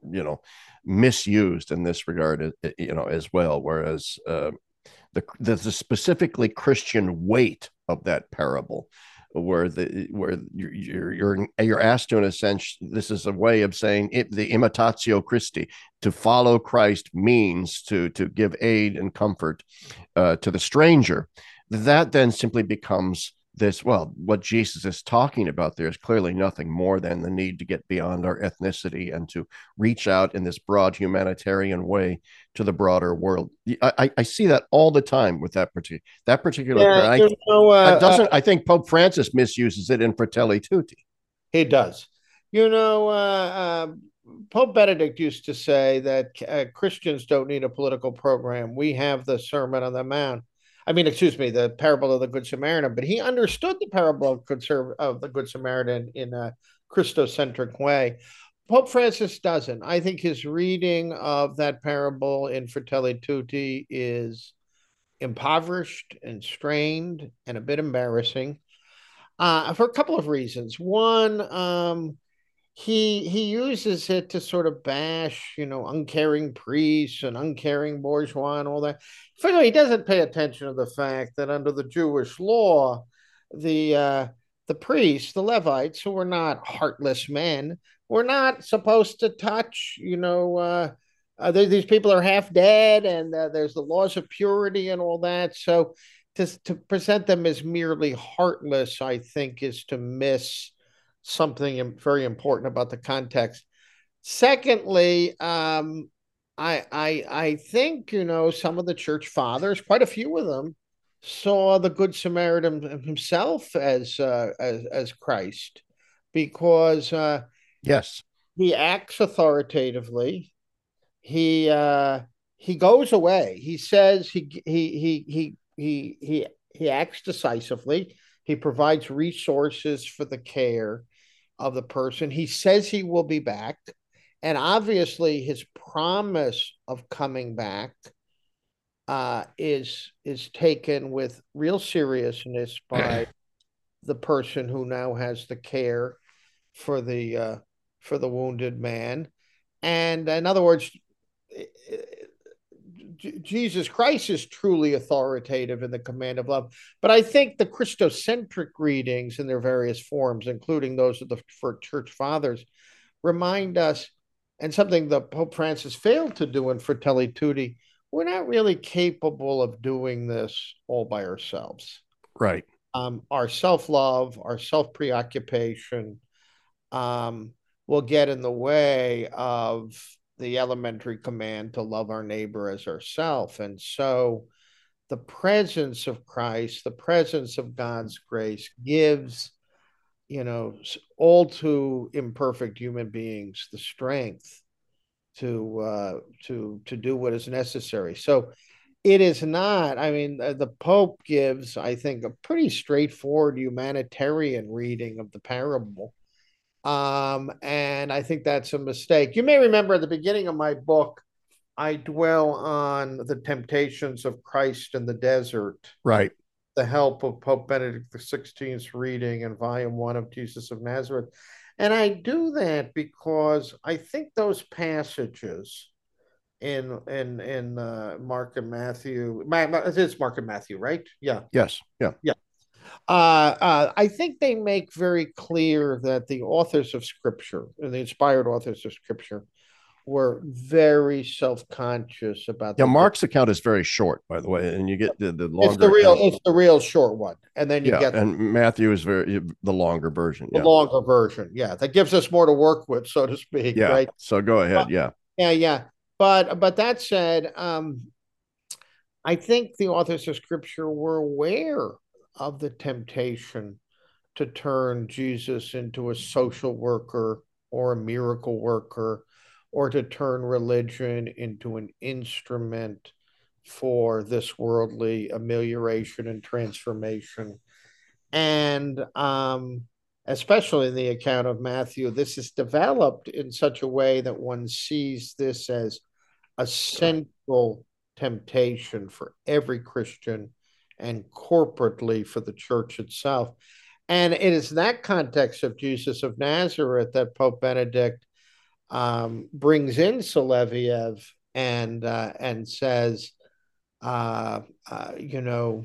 you know, misused in this regard, you know, as well. Whereas uh, the, the, specifically Christian weight of that parable where the where you're you're you're asked to in a sense this is a way of saying it, the imitatio Christi to follow Christ means to to give aid and comfort uh, to the stranger that then simply becomes this well what jesus is talking about there is clearly nothing more than the need to get beyond our ethnicity and to reach out in this broad humanitarian way to the broader world i, I see that all the time with that particular that particular yeah, I, no, uh, doesn't uh, i think pope francis misuses it in fratelli tutti he does you know uh, uh Pope Benedict used to say that uh, Christians don't need a political program. We have the Sermon on the Mount. I mean, excuse me, the parable of the Good Samaritan, but he understood the parable of, the Good Samaritan in a Christocentric way. Pope Francis doesn't. I think his reading of that parable in Fratelli Tutti is impoverished and strained and a bit embarrassing uh, for a couple of reasons. One, um, he he uses it to sort of bash, you know, uncaring priests and uncaring bourgeois and all that. First he doesn't pay attention to the fact that under the Jewish law, the uh, the priests, the Levites, who were not heartless men, were not supposed to touch, you know, uh, uh, these people are half dead, and uh, there's the laws of purity and all that. So, to to present them as merely heartless, I think, is to miss something very important about the context. Secondly, um, I, I I think you know some of the church fathers, quite a few of them, saw the Good Samaritan himself as uh, as as Christ, because uh, yes, he acts authoritatively. He uh, he goes away. He says he he he he he he he acts decisively. He provides resources for the care of the person. He says he will be back. And obviously, his promise of coming back uh, is is taken with real seriousness by the person who now has the care for the uh, for the wounded man. And in other words, Jesus Christ is truly authoritative in the command of love. But I think the Christocentric readings in their various forms, including those of the for church fathers, remind us, and something that Pope Francis failed to do in Fratelli Tutti, we're not really capable of doing this all by ourselves. Right. Um, our self love, our self preoccupation um, will get in the way of the elementary command to love our neighbor as ourself. And so the presence of Christ, the presence of God's grace gives, you know, all too imperfect human beings the strength to uh, to to do what is necessary. So it is not. I mean, the Pope gives, I think, a pretty straightforward humanitarian reading of the parable um, and I think that's a mistake. You may remember at the beginning of my book, I dwell on the temptations of Christ in the desert. Right. The help of Pope Benedict XVI's reading in volume one of Jesus of Nazareth. And I do that because I think those passages in in in uh, Mark and Matthew, it's Mark and Matthew, right? Yeah. Yes. Yeah. Yeah. Uh, uh, I think they make very clear that the authors of Scripture, the inspired authors of Scripture, were very self-conscious about. Yeah, Mark's account is very short, by the way, and you get the, the longer. It's the real, account. it's the real short one, and then you yeah, get and Matthew is very the longer version. The yeah. longer version, yeah, that gives us more to work with, so to speak. Yeah. Right. So go ahead. yeah. Yeah, yeah, but but that said, um, I think the authors of Scripture were aware of the temptation to turn Jesus into a social worker or a miracle worker or to turn religion into an instrument for this worldly amelioration and transformation. And um, especially in the account of Matthew, this is developed in such a way that one sees this as a central temptation for every Christian and corporately for the church itself. And it is that context of Jesus of Nazareth that Pope Benedict um, brings in Soloviev and uh, and says, uh, uh, you know,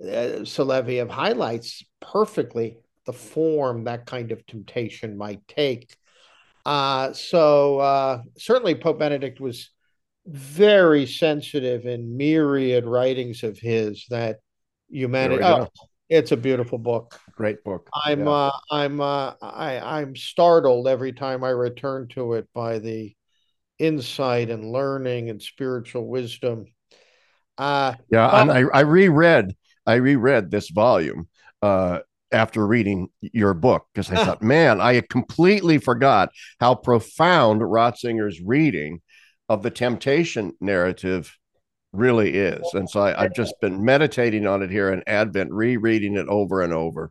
uh, Soloviev highlights perfectly the form that kind of temptation might take. Uh, so uh, certainly Pope Benedict was very sensitive in myriad writings of his that humanity. Oh, it's a beautiful book. Great book. I'm yeah. uh, I'm uh, I I'm startled every time I return to it by the insight and learning and spiritual wisdom. Uh, yeah, but- and I, I reread I reread this volume uh, after reading your book because I thought, man, I completely forgot how profound Ratzinger's reading of the temptation narrative really is. And so I, have just been meditating on it here in Advent, rereading it over and over.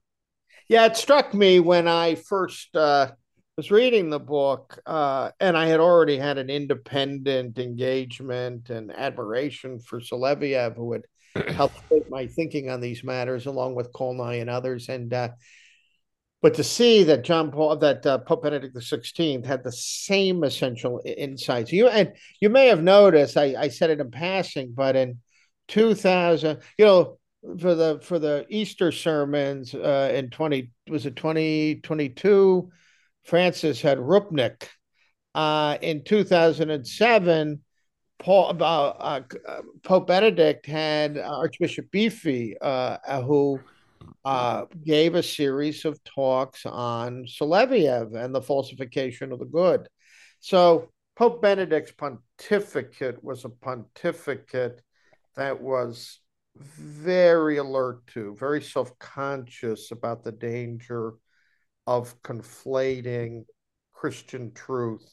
Yeah, it struck me when I first uh, was reading the book, uh, and I had already had an independent engagement and admiration for Soloviev, who had helped shape my thinking on these matters, along with Kolnai and others. And uh, but to see that John Paul, that uh, Pope Benedict XVI had the same essential insights. You and you may have noticed, I, I said it in passing, but in 2000, you know, for the for the Easter sermons uh, in 20 was it 2022, Francis had Rupnik. Uh, in 2007, Paul uh, uh, Pope Benedict had Archbishop Biffi, uh, who uh, gave a series of talks on Soloviev and the falsification of the good. So Pope Benedict's pontificate was a pontificate that was very alert to, very self conscious about the danger of conflating Christian truth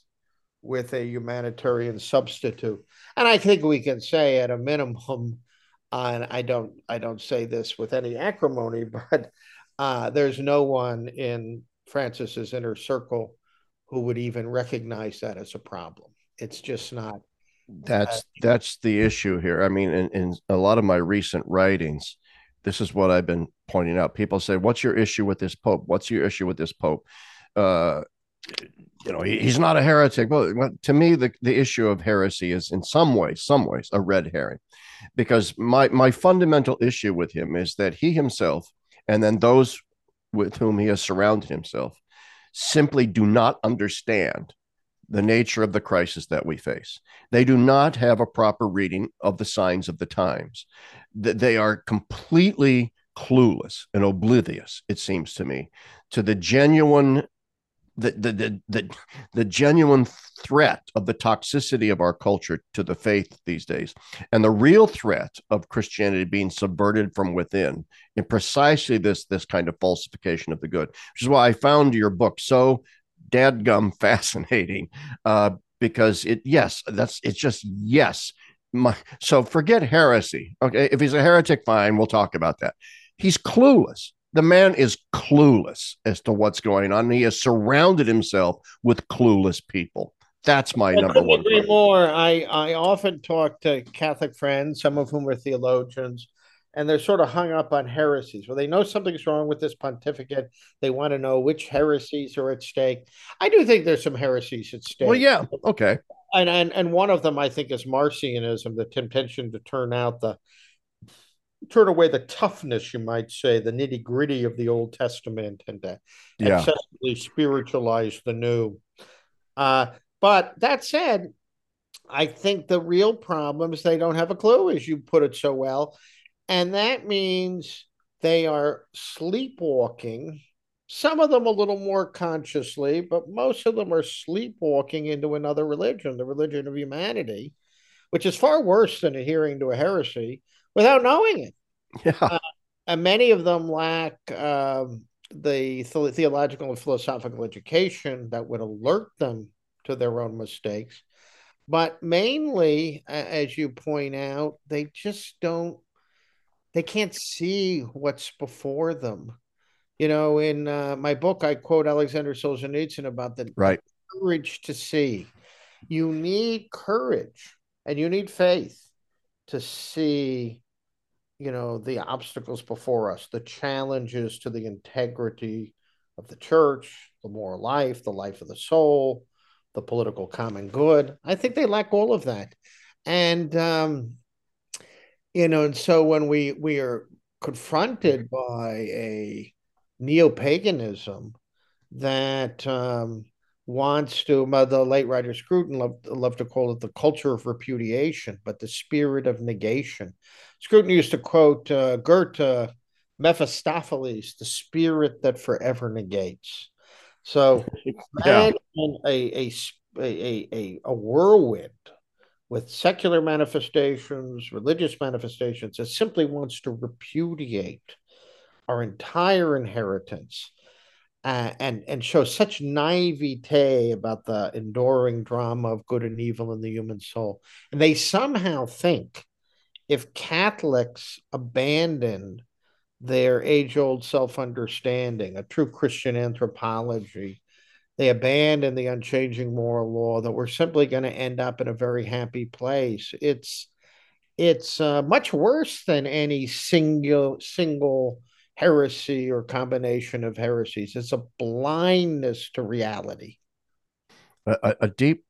with a humanitarian substitute. And I think we can say, at a minimum, and I don't I don't say this with any acrimony, but uh, there's no one in Francis's inner circle who would even recognize that as a problem. It's just not. That's uh, that's the issue here. I mean, in, in a lot of my recent writings, this is what I've been pointing out. People say, "What's your issue with this pope? What's your issue with this pope?" Uh, you know, he, he's not a heretic. Well, to me, the, the issue of heresy is in some ways, some ways, a red herring because my my fundamental issue with him is that he himself and then those with whom he has surrounded himself simply do not understand the nature of the crisis that we face. They do not have a proper reading of the signs of the times. They are completely clueless and oblivious, it seems to me, to the genuine the, the the the genuine threat of the toxicity of our culture to the faith these days and the real threat of christianity being subverted from within in precisely this this kind of falsification of the good which is why i found your book so dadgum fascinating uh, because it yes that's it's just yes my, so forget heresy. Okay if he's a heretic fine we'll talk about that. He's clueless the man is clueless as to what's going on. He has surrounded himself with clueless people. That's my I number one. Agree more. I I often talk to Catholic friends, some of whom are theologians, and they're sort of hung up on heresies. Well, they know something's wrong with this pontificate. They want to know which heresies are at stake. I do think there's some heresies at stake. Well, yeah, okay. And and and one of them I think is Marcionism, the temptation to turn out the turn away the toughness, you might say, the nitty gritty of the Old Testament and to yeah. excessively spiritualize the New. Uh, but that said, I think the real problem is they don't have a clue, as you put it so well. And that means they are sleepwalking, some of them a little more consciously, but most of them are sleepwalking into another religion, the religion of humanity, which is far worse than adhering to a heresy without knowing it. Yeah. Uh, and many of them lack um, the theological and philosophical education that would alert them to their own mistakes. But mainly, as you point out, they just don't, they can't see what's before them. You know, in uh, my book, I quote Alexander Solzhenitsyn about the right. courage to see. You need courage and you need faith to see, you know, the obstacles before us, the challenges to the integrity of the church, the moral life, the life of the soul, the political common good. I think they lack all of that. And um, you know, and so when we we are confronted by a neo-paganism that um, wants to the late writer Scruton loved, loved to call it the culture of repudiation, but the spirit of negation. Scruton used to quote uh, Goethe, Mephistopheles, the spirit that forever negates. So yeah. a, a, a, a, a whirlwind with secular manifestations, religious manifestations, that simply wants to repudiate our entire inheritance and and show such naivete about the enduring drama of good and evil in the human soul. And they somehow think if Catholics abandon their age old self understanding, a true Christian anthropology, they abandon the unchanging moral law, that we're simply going to end up in a very happy place. It's it's uh, much worse than any single single heresy or combination of heresies. It's a blindness to reality. A, a deep,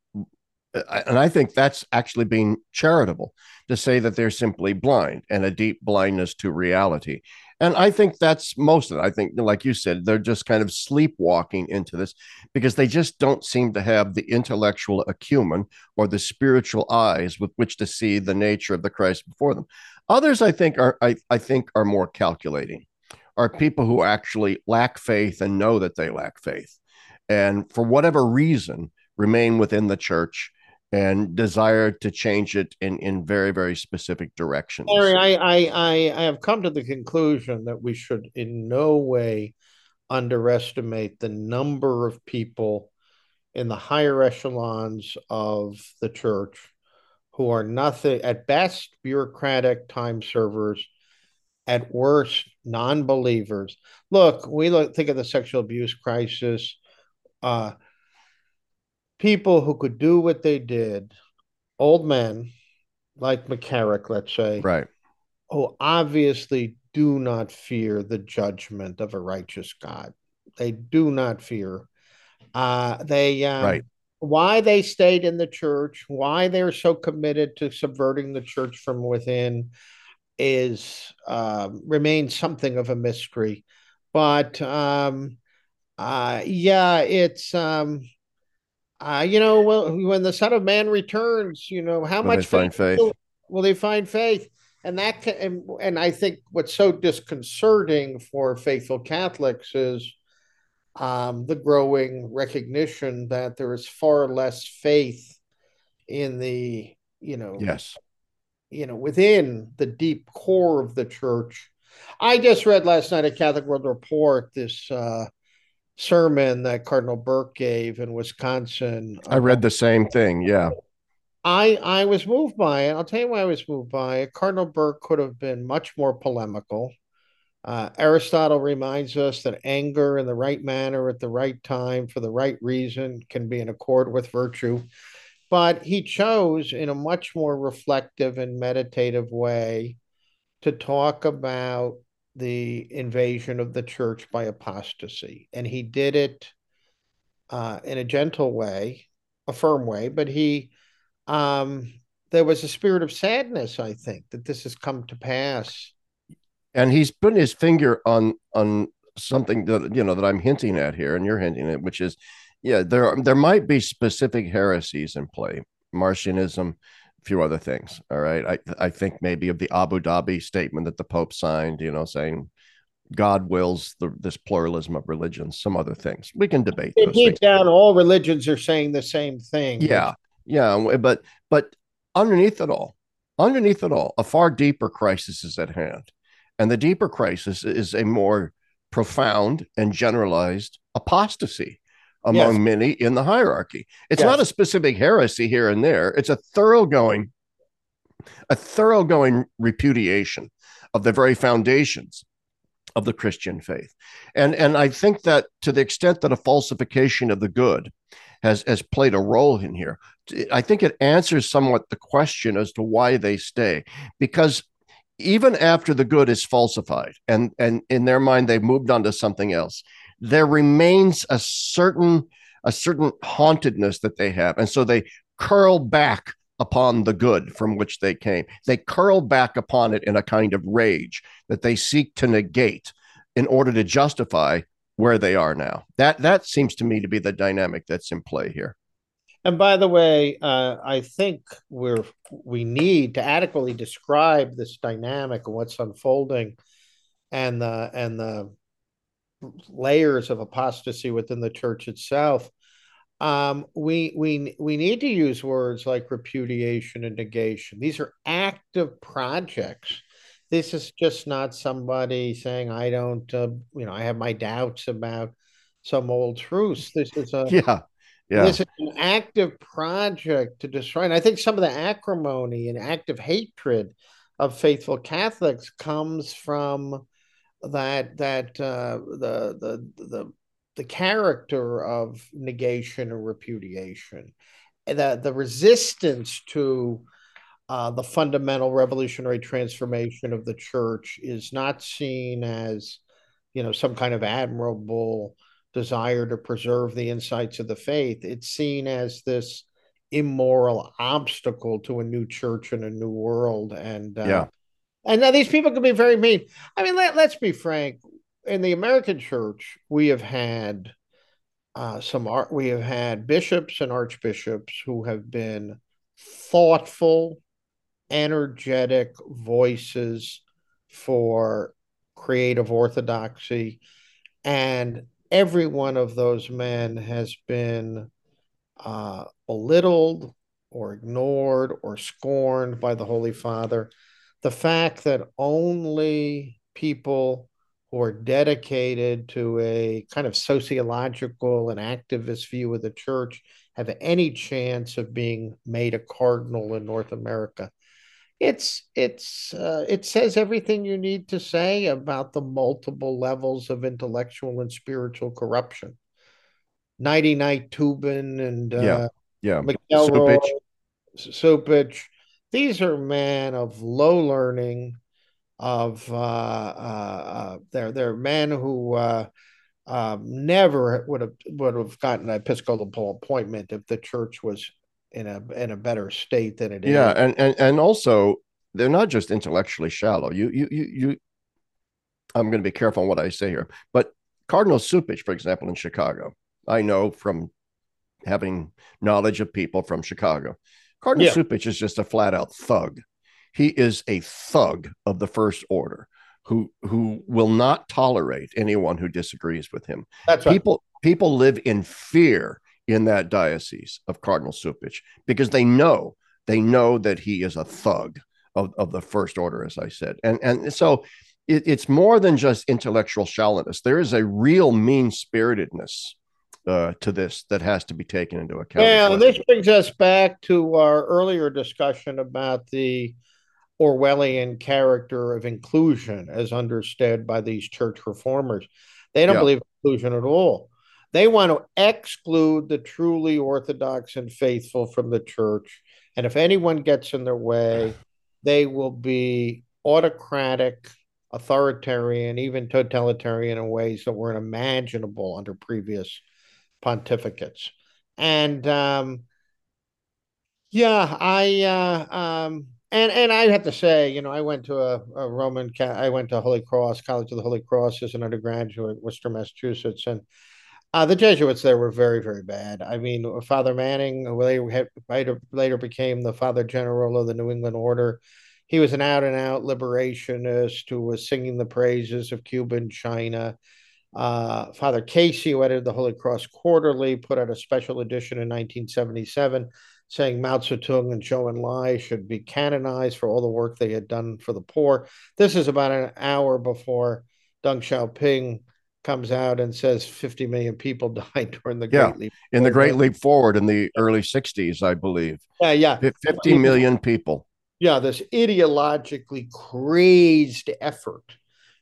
and I think that's actually being charitable to say that they're simply blind and a deep blindness to reality. And I think that's most of it. I think, like you said, they're just kind of sleepwalking into this because they just don't seem to have the intellectual acumen or the spiritual eyes with which to see the nature of the Christ before them. Others, I think, are I, I think are more calculating are people who actually lack faith and know that they lack faith. And for whatever reason, remain within the church and desire to change it in, in very, very specific directions. Larry, I, I, I, I have come to the conclusion that we should in no way underestimate the number of people in the higher echelons of the church who are nothing at best bureaucratic time servers at worst non-believers. Look we look think of the sexual abuse crisis uh people who could do what they did old men like mccarrick let's say right. who obviously do not fear the judgment of a righteous god. They do not fear. Uh they um, right. why they stayed in the church why they're so committed to subverting the church from within is uh, remains something of a mystery. But um, uh, yeah, it's um, uh, you know, well, when the Son of Man returns, you know, how will much faith, faith? Will, will, they find faith? And that can, and, and I think what's so disconcerting for faithful Catholics is um, the growing recognition that there is far less faith in the you know yes you know, within the deep core of the church. I just read last night a Catholic World Report this uh, sermon that Cardinal Burke gave in Wisconsin. I read the same thing. Yeah. I I was moved by it. I'll tell you why I was moved by it. Cardinal Burke could have been much more polemical. Uh, Aristotle reminds us that anger in the right manner at the right time for the right reason can be in accord with virtue but he chose in a much more reflective and meditative way to talk about the invasion of the church by apostasy. And he did it uh, in a gentle way, a firm way, but he, um, there was a spirit of sadness, I think, that this has come to pass. And he's putting his finger on on something that you know that I'm hinting at here, and you're hinting at, which is yeah, there there might be specific heresies in play, Marcionism, a few other things. All right, I I think maybe of the Abu Dhabi statement that the Pope signed, you know, saying God wills the, this pluralism of religions, some other things. We can debate. Deep down, all religions are saying the same thing. Yeah, yeah, but but underneath it all, underneath it all, a far deeper crisis is at hand, and the deeper crisis is a more profound and generalized apostasy among yes. many in the hierarchy. It's yes. not a specific heresy here and there. It's a thoroughgoing, a thoroughgoing repudiation of the very foundations of the Christian faith. And and I think that to the extent that a falsification of the good has has played a role in here, I think it answers somewhat the question as to why they stay. Because even after the good is falsified and and in their mind they've moved on to something else, there remains a certain a certain hauntedness that they have. And so they curl back upon the good from which they came. They curl back upon it in a kind of rage that they seek to negate in order to justify where they are now. That that seems to me to be the dynamic that's in play here. And by the way, uh, I think we're we need to adequately describe this dynamic and what's unfolding, and the and the layers of apostasy within the church itself um, we we we need to use words like repudiation and negation. These are active projects. This is just not somebody saying I don't, uh, you know, I have my doubts about some old truths. This is a yeah. Yeah. This is an active project to destroy. And I think some of the acrimony and active hatred of faithful Catholics comes from that that uh, the the the the character of negation or repudiation, the, the resistance to uh, the fundamental revolutionary transformation of the church is not seen as, you know, some kind of admirable desire to preserve the insights of the faith. It's seen as this immoral obstacle to a new church and a new world. And uh, yeah. And now these people can be very mean. I mean, let, let's be frank in the American church, we have had uh, some art, we have had bishops and archbishops who have been thoughtful, energetic voices for creative orthodoxy. And every one of those men has been uh, belittled or ignored or scorned by the Holy Father. The fact that only people who are dedicated to a kind of sociological and activist view of the church have any chance of being made a cardinal in North America. It's it's uh, it says everything you need to say about the multiple levels of intellectual and spiritual corruption. Nighty Night Tobin and uh, yeah, yeah, McElroy. These are men of low learning of uh, uh, uh, they're they're men who uh, um, never would have would have gotten an Episcopal appointment if the church was in a in a better state than it yeah, is. and and and also they're not just intellectually shallow. You you you you. I'm going to be careful on what I say here, but Cardinal Cupich, for example, in Chicago, I know from having knowledge of people from Chicago. Cardinal yeah. Cupich is just a flat out thug. He is a thug of the first order who who will not tolerate anyone who disagrees with him. That's right. People people live in fear in that diocese of Cardinal Cupich because they know they know that he is a thug of, of the first order, as I said. And and so it, it's more than just intellectual shallowness. There is a real mean spiritedness uh, to this that has to be taken into account. Yeah, this brings us back to our earlier discussion about the Orwellian character of inclusion as understood by these church reformers. They don't yeah. believe inclusion at all. They want to exclude the truly orthodox and faithful from the church. And if anyone gets in their way, they will be autocratic, authoritarian, even totalitarian in ways that weren't imaginable under previous pontificates. And um, yeah, I uh, um, and and I have to say, you know, I went to a, a Roman, I went to Holy Cross College of the Holy Cross as an undergraduate, Worcester, Massachusetts, and uh, the Jesuits there were very, very bad. I mean, Father Manning, who later, later later became the Father General of the New England Order, he was an out and out liberationist who was singing the praises of Cuba and China. Uh, Father Casey, who edited the Holy Cross Quarterly, put out a special edition in 1977 saying Mao Zedong and Zhou Enlai should be canonized for all the work they had done for the poor. This is about an hour before Deng Xiaoping comes out and says 50 million people died during the yeah, Great Leap. In the Great Leap Forward in the early 60s, I believe. Yeah, yeah. 50 million people. Yeah, this ideologically crazed effort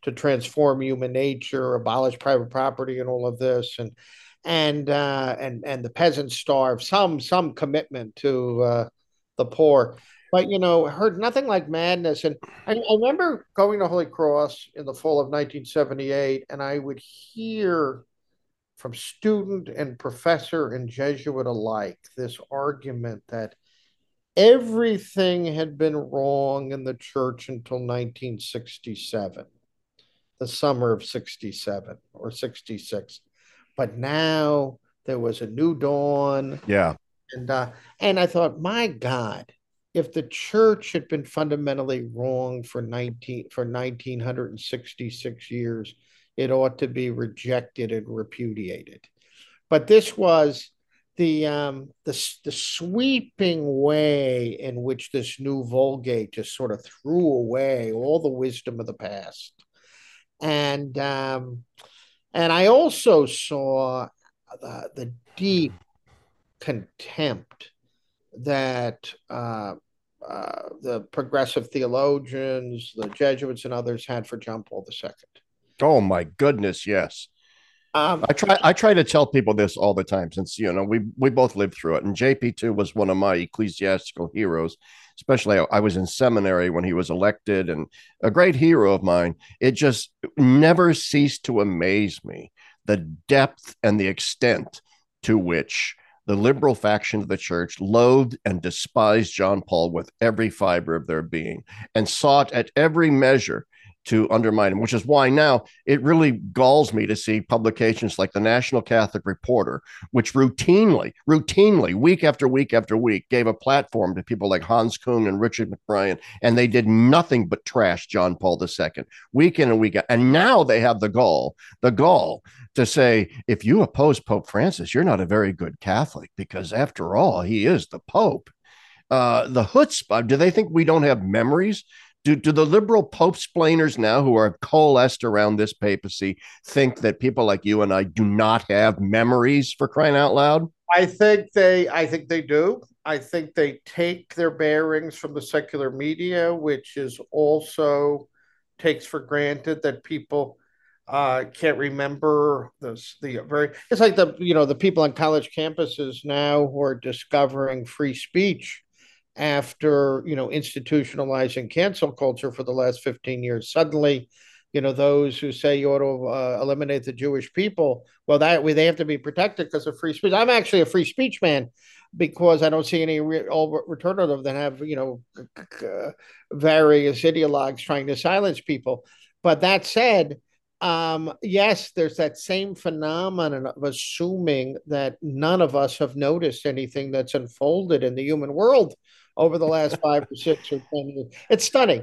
to transform human nature, abolish private property, and all of this, and and uh, and and the peasants starve. Some some commitment to uh, the poor, but you know, heard nothing like madness. And I, I remember going to Holy Cross in the fall of 1978, and I would hear from student and professor and Jesuit alike this argument that everything had been wrong in the church until 1967, the summer of 67 or 66. But now there was a new dawn. Yeah. And uh, and I thought, my God, if the church had been fundamentally wrong for 19 for 1966 years, it ought to be rejected and repudiated. But this was the um, the the sweeping way in which this new Vulgate just sort of threw away all the wisdom of the past, and um, and I also saw the, the deep contempt that uh, uh, the progressive theologians, the Jesuits, and others had for John Paul II. Oh my goodness, yes. Um, I try I try to tell people this all the time since you know we we both lived through it and JP2 was one of my ecclesiastical heroes especially I was in seminary when he was elected and a great hero of mine. It just never ceased to amaze me the depth and the extent to which the liberal faction of the church loathed and despised John Paul with every fiber of their being and sought at every measure to undermine him, which is why now it really galls me to see publications like the National Catholic Reporter, which routinely, routinely, week after week after week, gave a platform to people like Hans Küng and Richard McBrien, and they did nothing but trash John Paul II week in and week out. And now they have the gall, the gall to say, if you oppose Pope Francis, you're not a very good Catholic, because after all, he is the Pope. Uh, the chutzpah, do they think we don't have memories? Do, do the liberal pope splainers now who are coalesced around this papacy think that people like you and I do not have memories for crying out loud? I think they I think they do. I think they take their bearings from the secular media, which is also takes for granted that people uh, can't remember this the very it's like the you know the people on college campuses now who are discovering free speech after you know institutionalizing cancel culture for the last 15 years. Suddenly you know those who say you ought to uh, eliminate the jewish people well that way they have to be protected because of free speech. I'm actually a free speech man because i don't see any re- alternative than have you know various ideologues trying to silence people. But that said um, yes, there's that same phenomenon of assuming that none of us have noticed anything that's unfolded in the human world over the last five or six or ten years. It's stunning.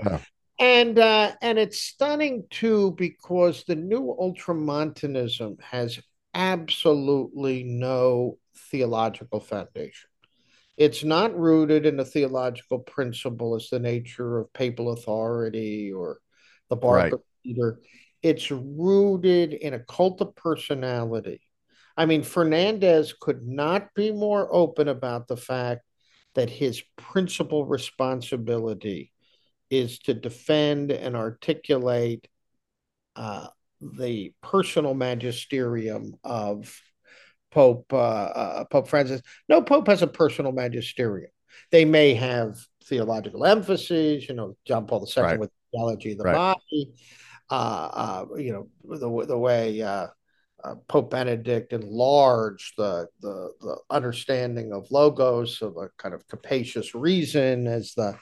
And uh, and it's stunning too because the new ultramontanism has absolutely no theological foundation. It's not rooted in a theological principle as the nature of papal authority or the right. Peter. It's rooted in a cult of personality. I mean, Fernandez could not be more open about the fact that his principal responsibility is to defend and articulate uh, the personal magisterium of Pope uh, uh, Pope Francis. No pope has a personal magisterium. They may have theological emphases. You know, John Paul II right. with theology of the right. body. Uh, uh, you know, the the way uh, uh, Pope Benedict enlarged the, the, the understanding of logos of a kind of capacious reason as the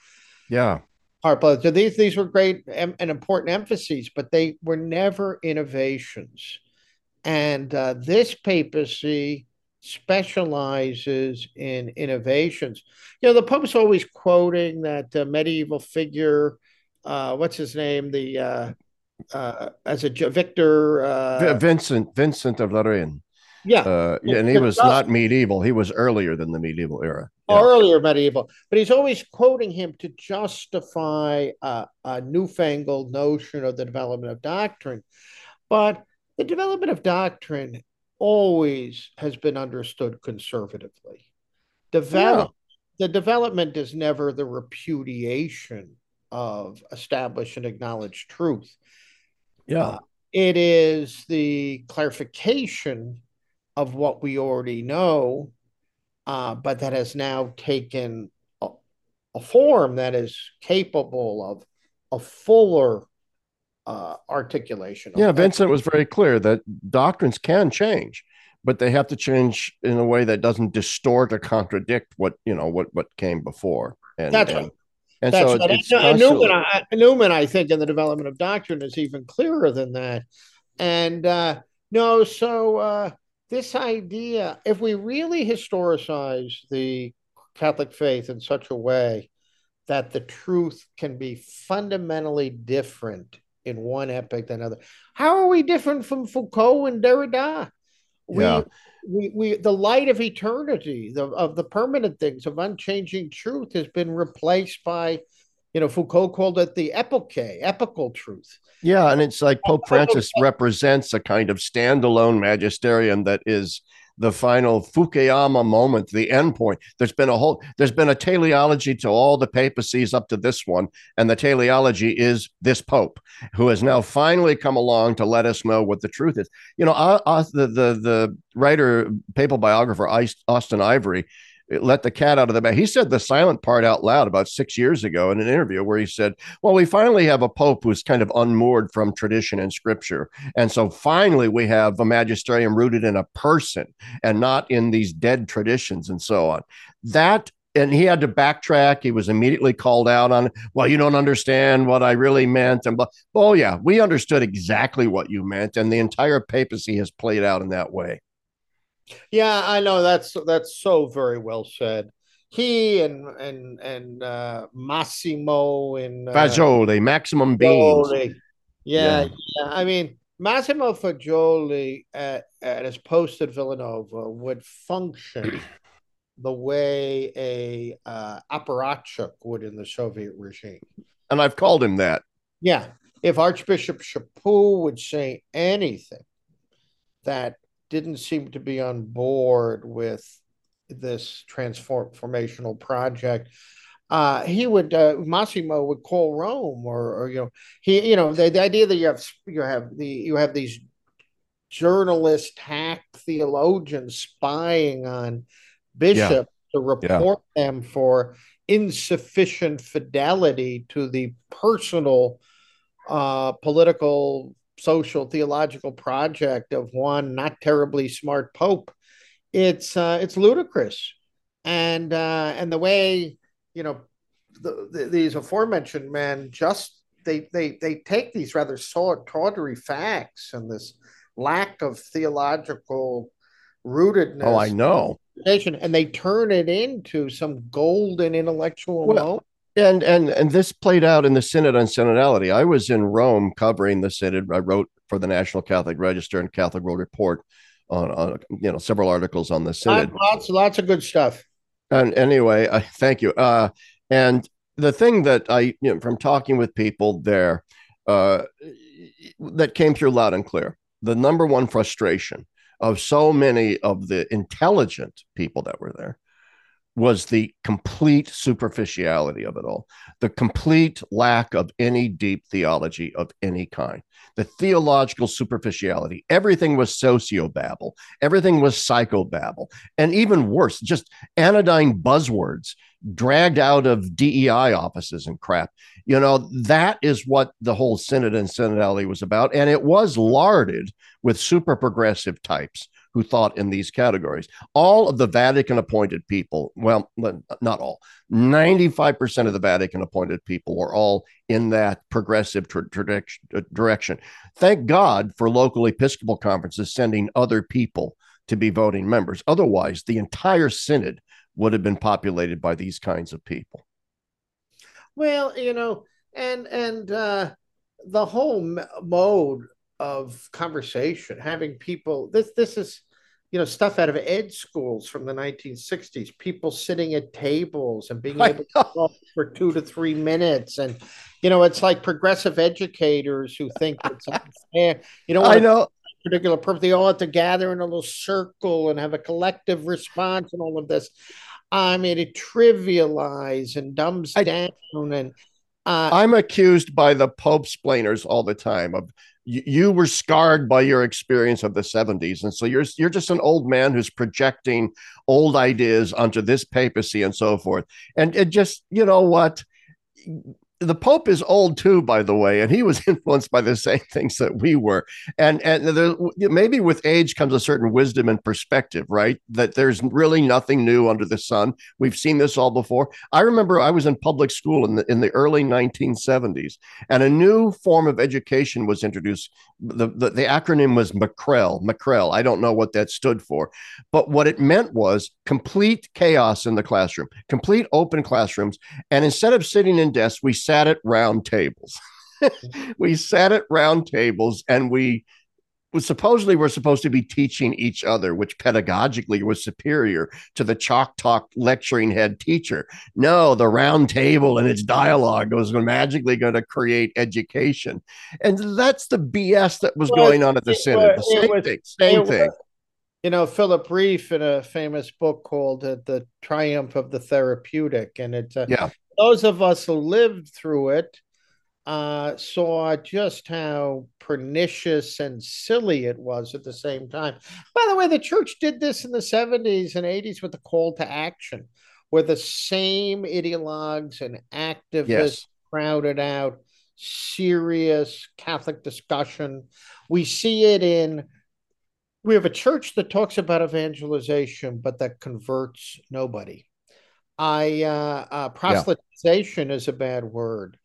yeah part. So these these were great and, and important emphases, but they were never innovations. And uh, this papacy specializes in innovations. You know, the Pope's always quoting that uh, medieval figure. Uh, what's his name? The uh, uh, as a Victor uh, Vincent Vincent of Lérins. Yeah, uh, yeah, and he was not medieval. He was earlier than the medieval era. Yeah. Earlier medieval, but he's always quoting him to justify a, a newfangled notion of the development of doctrine. But the development of doctrine always has been understood conservatively. Develop yeah. the development is never the repudiation of established and acknowledged truth Yeah. Uh, it is the clarification of what we already know, uh, but that has now taken a, a, form that is capable of a fuller uh, articulation. Yeah, Vincent was very clear that doctrines can change, but they have to change in a way that doesn't distort or contradict what you know what what came before. And, That's and, right. And That's so right. it's, and, Newman, I, Newman, I think, in the development of doctrine is even clearer than that. And uh, no, so uh, this idea, if we really historicize the Catholic faith in such a way that the truth can be fundamentally different in one epoch than another, how are we different from Foucault and Derrida? We, yeah. we, we, the light of eternity, the, of the permanent things, of unchanging truth, has been replaced by you know, Foucault called it the epoche, epical truth. Yeah, and it's like Pope Francis represents a kind of standalone magisterium that is the final Fukuyama moment, the end point. There's been a whole, there's been a teleology to all the papacies up to this one, and the teleology is this Pope, who has now finally come along to let us know what the truth is. You know, uh, uh, the the the writer, papal biographer Austen Ivereigh let the cat out of the bag. He said the silent part out loud about six years ago in an interview where he said, Well, we finally have a pope who's kind of unmoored from tradition and scripture. And so finally we have a magisterium rooted in a person and not in these dead traditions and so on. That and he had to backtrack. He was immediately called out on, well, you don't understand what I really meant. And, oh, yeah, we understood exactly what you meant. And the entire papacy has played out in that way. Yeah, I know that's that's so very well said. He and and and uh, Massimo and uh, Faggioli, Maximum Beans. Yeah, yeah, yeah, I mean Massimo Faggioli at, at his post at Villanova would function the way a uh, apparatchik would in the Soviet regime. And I've called him that. Yeah, if Archbishop Chaput would say anything that didn't seem to be on board with this transformational project. Uh, he would uh, Massimo would call Rome, or, or you know, he you know the, the idea that you have you have the you have these journalist hack theologians spying on bishops yeah. to report yeah. them for insufficient fidelity to the personal uh, political social theological project of one not terribly smart pope it's uh, it's ludicrous. And uh, and the way you know the, the, these aforementioned men just they they they take these rather tawdry facts and this lack of theological rootedness oh i know. and they turn it into some golden intellectual well, and and and this played out in the synod on synodality. I was in Rome covering the synod. I wrote for the National Catholic Register and Catholic World Report on, on you know several articles on the synod. Lots lots of good stuff. And anyway, I thank you. Uh, and the thing that I you know from talking with people there uh, that came through loud and clear, the number one frustration of so many of the intelligent people that were there was the complete superficiality of it all, the complete lack of any deep theology of any kind, the theological superficiality. Everything was sociobabble, everything was psychobabble, and even worse, just anodyne buzzwords dragged out of DEI offices and crap. You know, that is what the whole synod and synodality was about. And it was larded with super progressive types who thought in these categories. All of the Vatican appointed people, well, not all, 95% of the Vatican appointed people were all in that progressive tra- tra- direction. Thank God for local Episcopal conferences sending other people to be voting members. Otherwise, the entire synod would have been populated by these kinds of people. Well, you know, and and uh, the whole mode of conversation, having people. This this is you know stuff out of ed schools from the 1960s. People sitting at tables and being able to talk for two to three minutes, and you know it's like progressive educators who think it's unfair. You know, I know particular purpose. They all have to gather in a little circle and have a collective response and all of this. I mean, it trivialize and dumbs I, down and Uh, I'm accused by the Pope splainers all the time of you were scarred by your experience of the 70s and so you're you're just an old man who's projecting old ideas onto this papacy and so forth. And it just you know what the Pope is old too, by the way, and he was influenced by the same things that we were. And and there, maybe with age comes a certain wisdom and perspective, right? That there's really nothing new under the sun. We've seen this all before. I remember I was in public school in the in the early 1970s, and a new form of education was introduced. The the, the acronym was McREL. McREL. I don't know what that stood for, but what it meant was complete chaos in the classroom, complete open classrooms, and instead of sitting in desks, we sat sat at round tables. we sat at round tables and we was supposedly we're supposed to be teaching each other, which pedagogically was superior to the chalk talk lecturing head teacher. No, the round table and its dialogue was magically going to create education. And that's the BS that was well, going on at the Synod. The same was, thing. Same thing. Was, you know, Philip Rieff in a famous book called uh, The Triumph of the Therapeutic. And it's uh, yeah those of us who lived through it uh, saw just how pernicious and silly it was at the same time. By the way, the church did this in the 70s and 80s with the call to action, where the same ideologues and activists yes. crowded out serious Catholic discussion. We see it in we have a church that talks about evangelization, but that converts nobody. I uh, uh, proselytization yeah. is a bad word.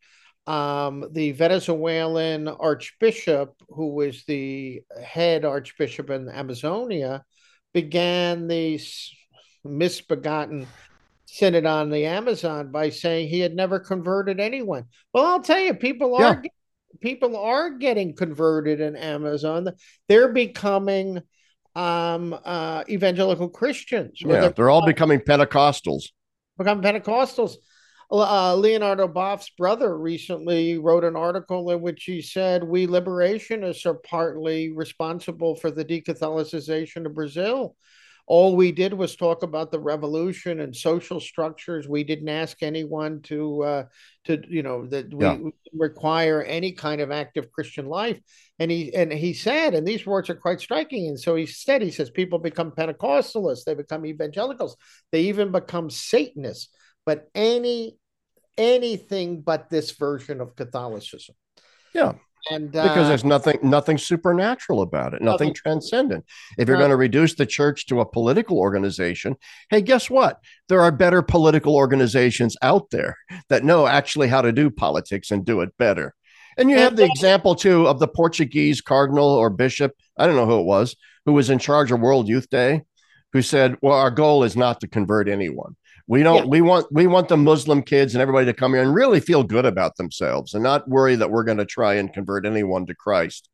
Um, the Venezuelan archbishop, who was the head archbishop in Amazonia, began the misbegotten synod on the Amazon by saying he had never converted anyone. Well, I'll tell you, people are yeah. People are getting converted in Amazon. They're becoming um, uh, evangelical Christians. Yeah, they're, they're all becoming Pentecostals become Pentecostals. Uh, Leonardo Boff's brother recently wrote an article in which he said we liberationists are partly responsible for the decatholicization of Brazil. All we did was talk about the revolution and social structures. We didn't ask anyone to, uh, to you know, that we, yeah. require any kind of active Christian life. And he and he said, and these words are quite striking. And so he said, he says, people become Pentecostalists, they become evangelicals, they even become Satanists. But any anything but this version of Catholicism. Yeah. And uh, because there's nothing nothing supernatural about it, nothing, nothing transcendent. If you're going to reduce the church to a political organization, hey, guess what? There are better political organizations out there that know actually how to do politics and do it better. And you have the example too of the Portuguese cardinal or bishop, I don't know who it was, who was in charge of World Youth Day, who said, "Well, our goal is not to convert anyone. We don't. Yeah. We want we want the Muslim kids and everybody to come here and really feel good about themselves and not worry that we're going to try and convert anyone to Christ.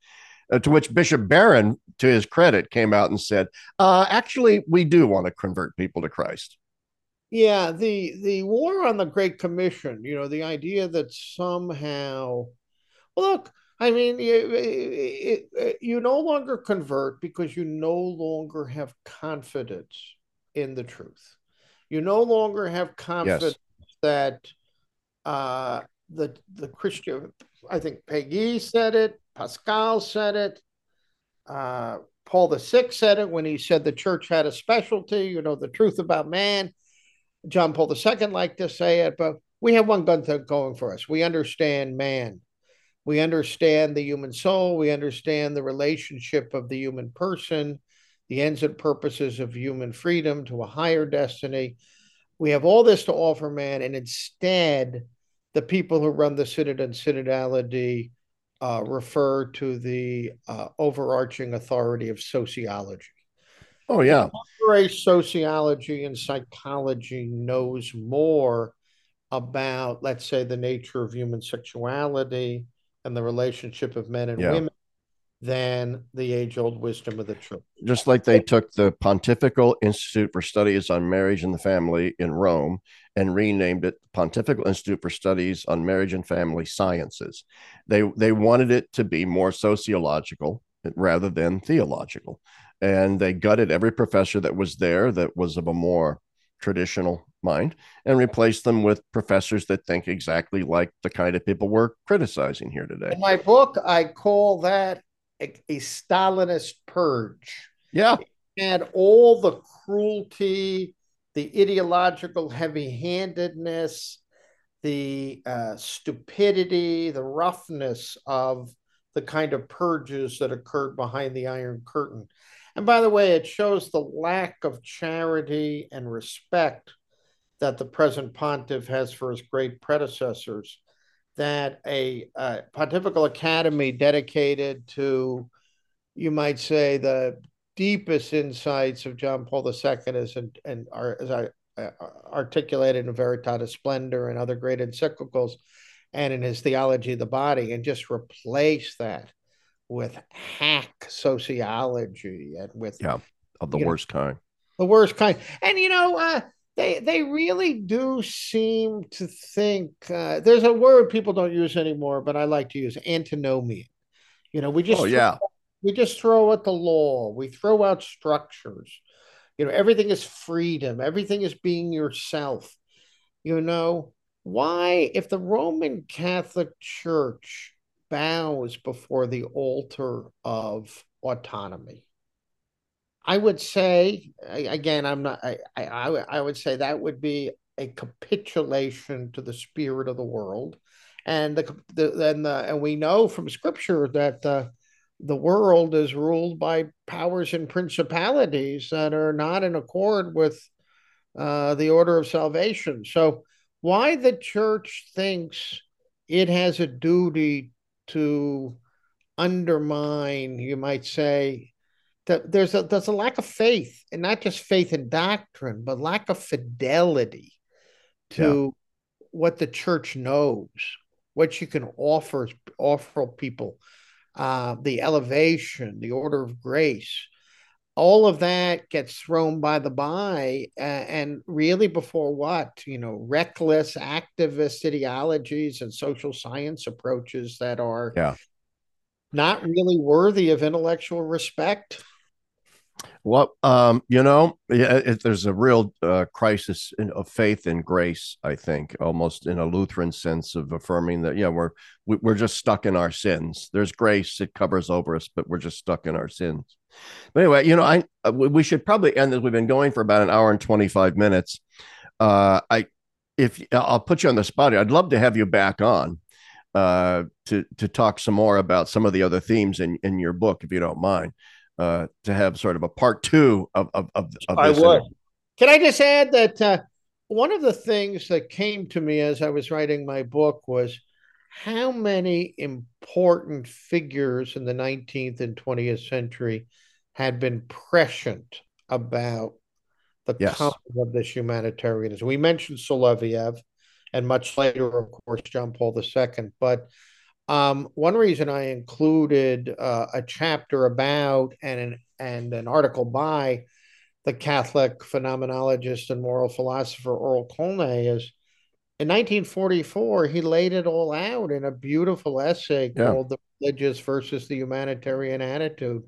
Uh, to which Bishop Barron, to his credit, came out and said, uh, "Actually, we do want to convert people to Christ." Yeah, the the war on the Great Commission. You know, the idea that somehow, well, look, I mean, it, it, you no longer convert because you no longer have confidence in the truth. You no longer have confidence yes. that uh, the the Christian. I think Péguy said it. Pascal said it. Uh, Paul the Sixth said it when he said the church had a specialty. You know the truth about man. John Paul II liked to say it, but we have one gun thing going for us. We understand man. We understand the human soul. We understand the relationship of the human person the ends and purposes of human freedom to a higher destiny. We have all this to offer man, and instead, the people who run the synod and synodality uh, refer to the uh, overarching authority of sociology. Oh, yeah. sociology and psychology knows more about, let's say, the nature of human sexuality and the relationship of men and yeah. women than the age old wisdom of the church. Just like they took the Pontifical Institute for Studies on Marriage and the Family in Rome and renamed it Pontifical Institute for Studies on Marriage and Family Sciences. They they wanted it to be more sociological rather than theological. And they gutted every professor that was there that was of a more traditional mind and replace them with professors that think exactly like the kind of people we're criticizing here today. In my book, I call that a, a Stalinist purge. Yeah. And all the cruelty, the ideological heavy handedness, the uh, stupidity, the roughness of the kind of purges that occurred behind the Iron Curtain. And by the way, it shows the lack of charity and respect that the present pontiff has for his great predecessors. That a, a pontifical academy dedicated to, you might say, the deepest insights of John Paul II is and, and are, as I uh, articulated in Veritatis Splendor and other great encyclicals, and in his theology of the body, and just replace that with hack sociology and with yeah of the worst know, kind. the worst kind. And you know uh, they they really do seem to think uh, there's a word people don't use anymore but i like to use antinomian. You know we just oh, yeah. we just throw out the law. We throw out structures. You know everything is freedom. Everything is being yourself. You know why if the roman catholic church bows before the altar of autonomy. I would say again, I'm not. I, I I would say that would be a capitulation to the spirit of the world, and the, the and the and we know from Scripture that the the world is ruled by powers and principalities that are not in accord with uh, the order of salvation. So, why the church thinks it has a duty to undermine, you might say, that there's a there's a lack of faith, and not just faith in doctrine, but lack of fidelity to yeah. what the church knows, what you can offer offer people, uh, the elevation, the order of grace. All of that gets thrown by the by, uh, and really before what you know, reckless activist ideologies and social science approaches that are yeah not really worthy of intellectual respect. Well, um, you know, it, there's a real uh, crisis in, of faith and grace. I think, almost in a Lutheran sense of affirming that, yeah, we're we, are we are just stuck in our sins. There's grace; it covers over us, but we're just stuck in our sins. But anyway, you know, I uh, we should probably end this. We've been going for about an hour and twenty five minutes. Uh, I, if I'll put you on the spot, I'd love to have you back on uh, to to talk some more about some of the other themes in in your book, if you don't mind, uh, to have sort of a part two of of, of, of I would. Can I just add that uh, one of the things that came to me as I was writing my book was how many important figures in the 19th and 20th century had been prescient about the yes. coming of this humanitarianism. We mentioned Soloviev and much later, of course, John Paul II. But um, one reason I included uh, a chapter about and an, and an article by the Catholic phenomenologist and moral philosopher Aurel Kolnai is in 1944 he laid it all out in a beautiful essay yeah. called "The Religious versus the Humanitarian Attitude,"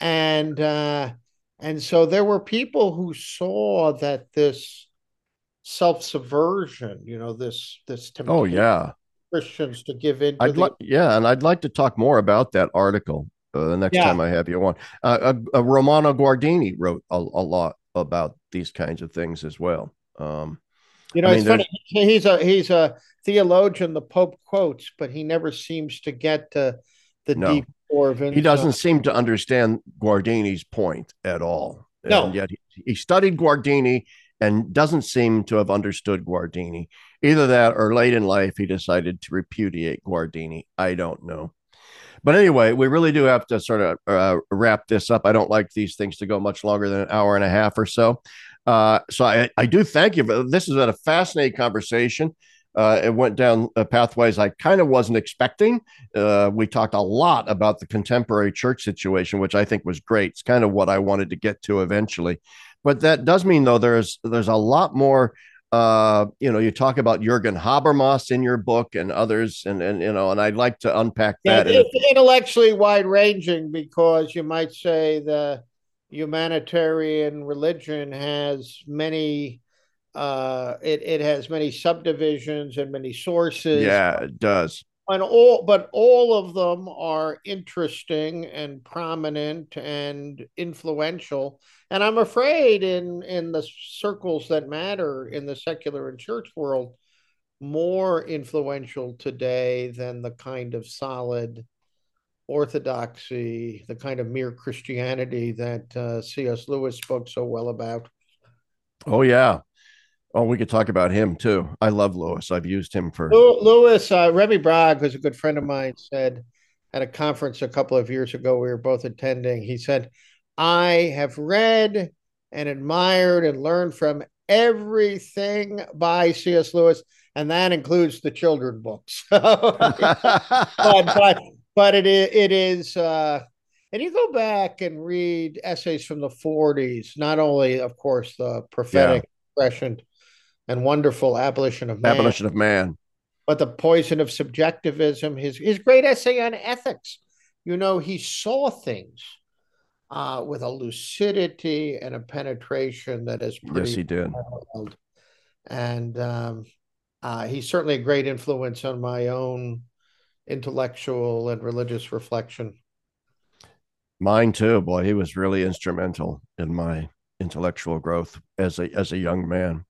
and uh, and so there were people who saw that this self subversion. You know this this oh yeah Christians to give in. I'd the... like yeah, and I'd like to talk more about that article uh, the next yeah. time I have you on. Uh, uh, uh, Romano Guardini wrote a, a, lot about these kinds of things as well. Um, you know, I mean, it's funny. He's a he's a theologian. The Pope quotes, but he never seems to get to the no. deep core of it. He doesn't seem to understand Guardini's point at all. No, and yet he, he studied Guardini and doesn't seem to have understood Guardini. Either that or late in life, he decided to repudiate Guardini. I don't know. But anyway, we really do have to sort of uh, wrap this up. I don't like these things to go much longer than an hour and a half or so. Uh, so I, I do thank you. This has been a fascinating conversation. Uh, it went down pathways I kind of wasn't expecting. Uh, we talked a lot about the contemporary church situation, which I think was great. It's kind of what I wanted to get to eventually. But that does mean though there's there's a lot more. Uh, you know, you talk about Jurgen Habermas in your book and others, and and you know, and I'd like to unpack that. Yeah, it's intellectually wide ranging because you might say the humanitarian religion has many uh, it it has many subdivisions and many sources. Yeah, it does. And all, but all of them are interesting and prominent and influential. And I'm afraid in in the circles that matter in the secular and church world, more influential today than the kind of solid orthodoxy, the kind of mere Christianity that uh, C.S. Lewis spoke so well about. Oh yeah, Oh, we could talk about him too. I love Lewis. I've used him for Lewis. Uh, Rémi Brague, who's a good friend of mine, said at a conference a couple of years ago we were both attending. He said, "I have read and admired and learned from everything by C.S. Lewis, and that includes the children books." but, but but it is it is. Uh, and you go back and read essays from the 40s, not only, of course, the prophetic yeah. expression and wonderful abolition of man. Abolition of man. But the poison of subjectivism, his his great essay on ethics. You know, he saw things uh, with a lucidity and a penetration that is pretty. Yes, he did. Wild. And um, uh, he's certainly a great influence on my own intellectual and religious reflection. Mine too, boy. He was really instrumental in my intellectual growth as a as a young man.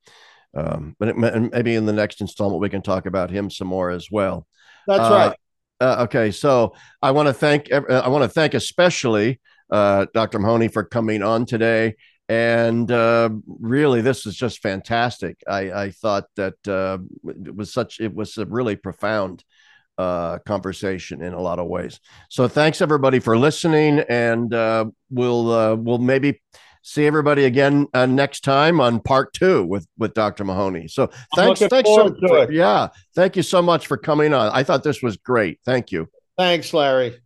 Um, but it, maybe in the next installment we can talk about him some more as well. That's uh, right. Uh, okay, so I want to thank I want to thank especially uh, Dr. Mahoney for coming on today. And uh, really, this is just fantastic. I, I thought that uh, it was such it was a really profound uh, conversation in a lot of ways. So thanks everybody for listening, and uh, we'll uh, we'll maybe see everybody again uh, next time on part two with with Dr. Mahoney. So thanks, thanks so for, yeah, thank you so much for coming on. I thought this was great. Thank you. Thanks, Larry.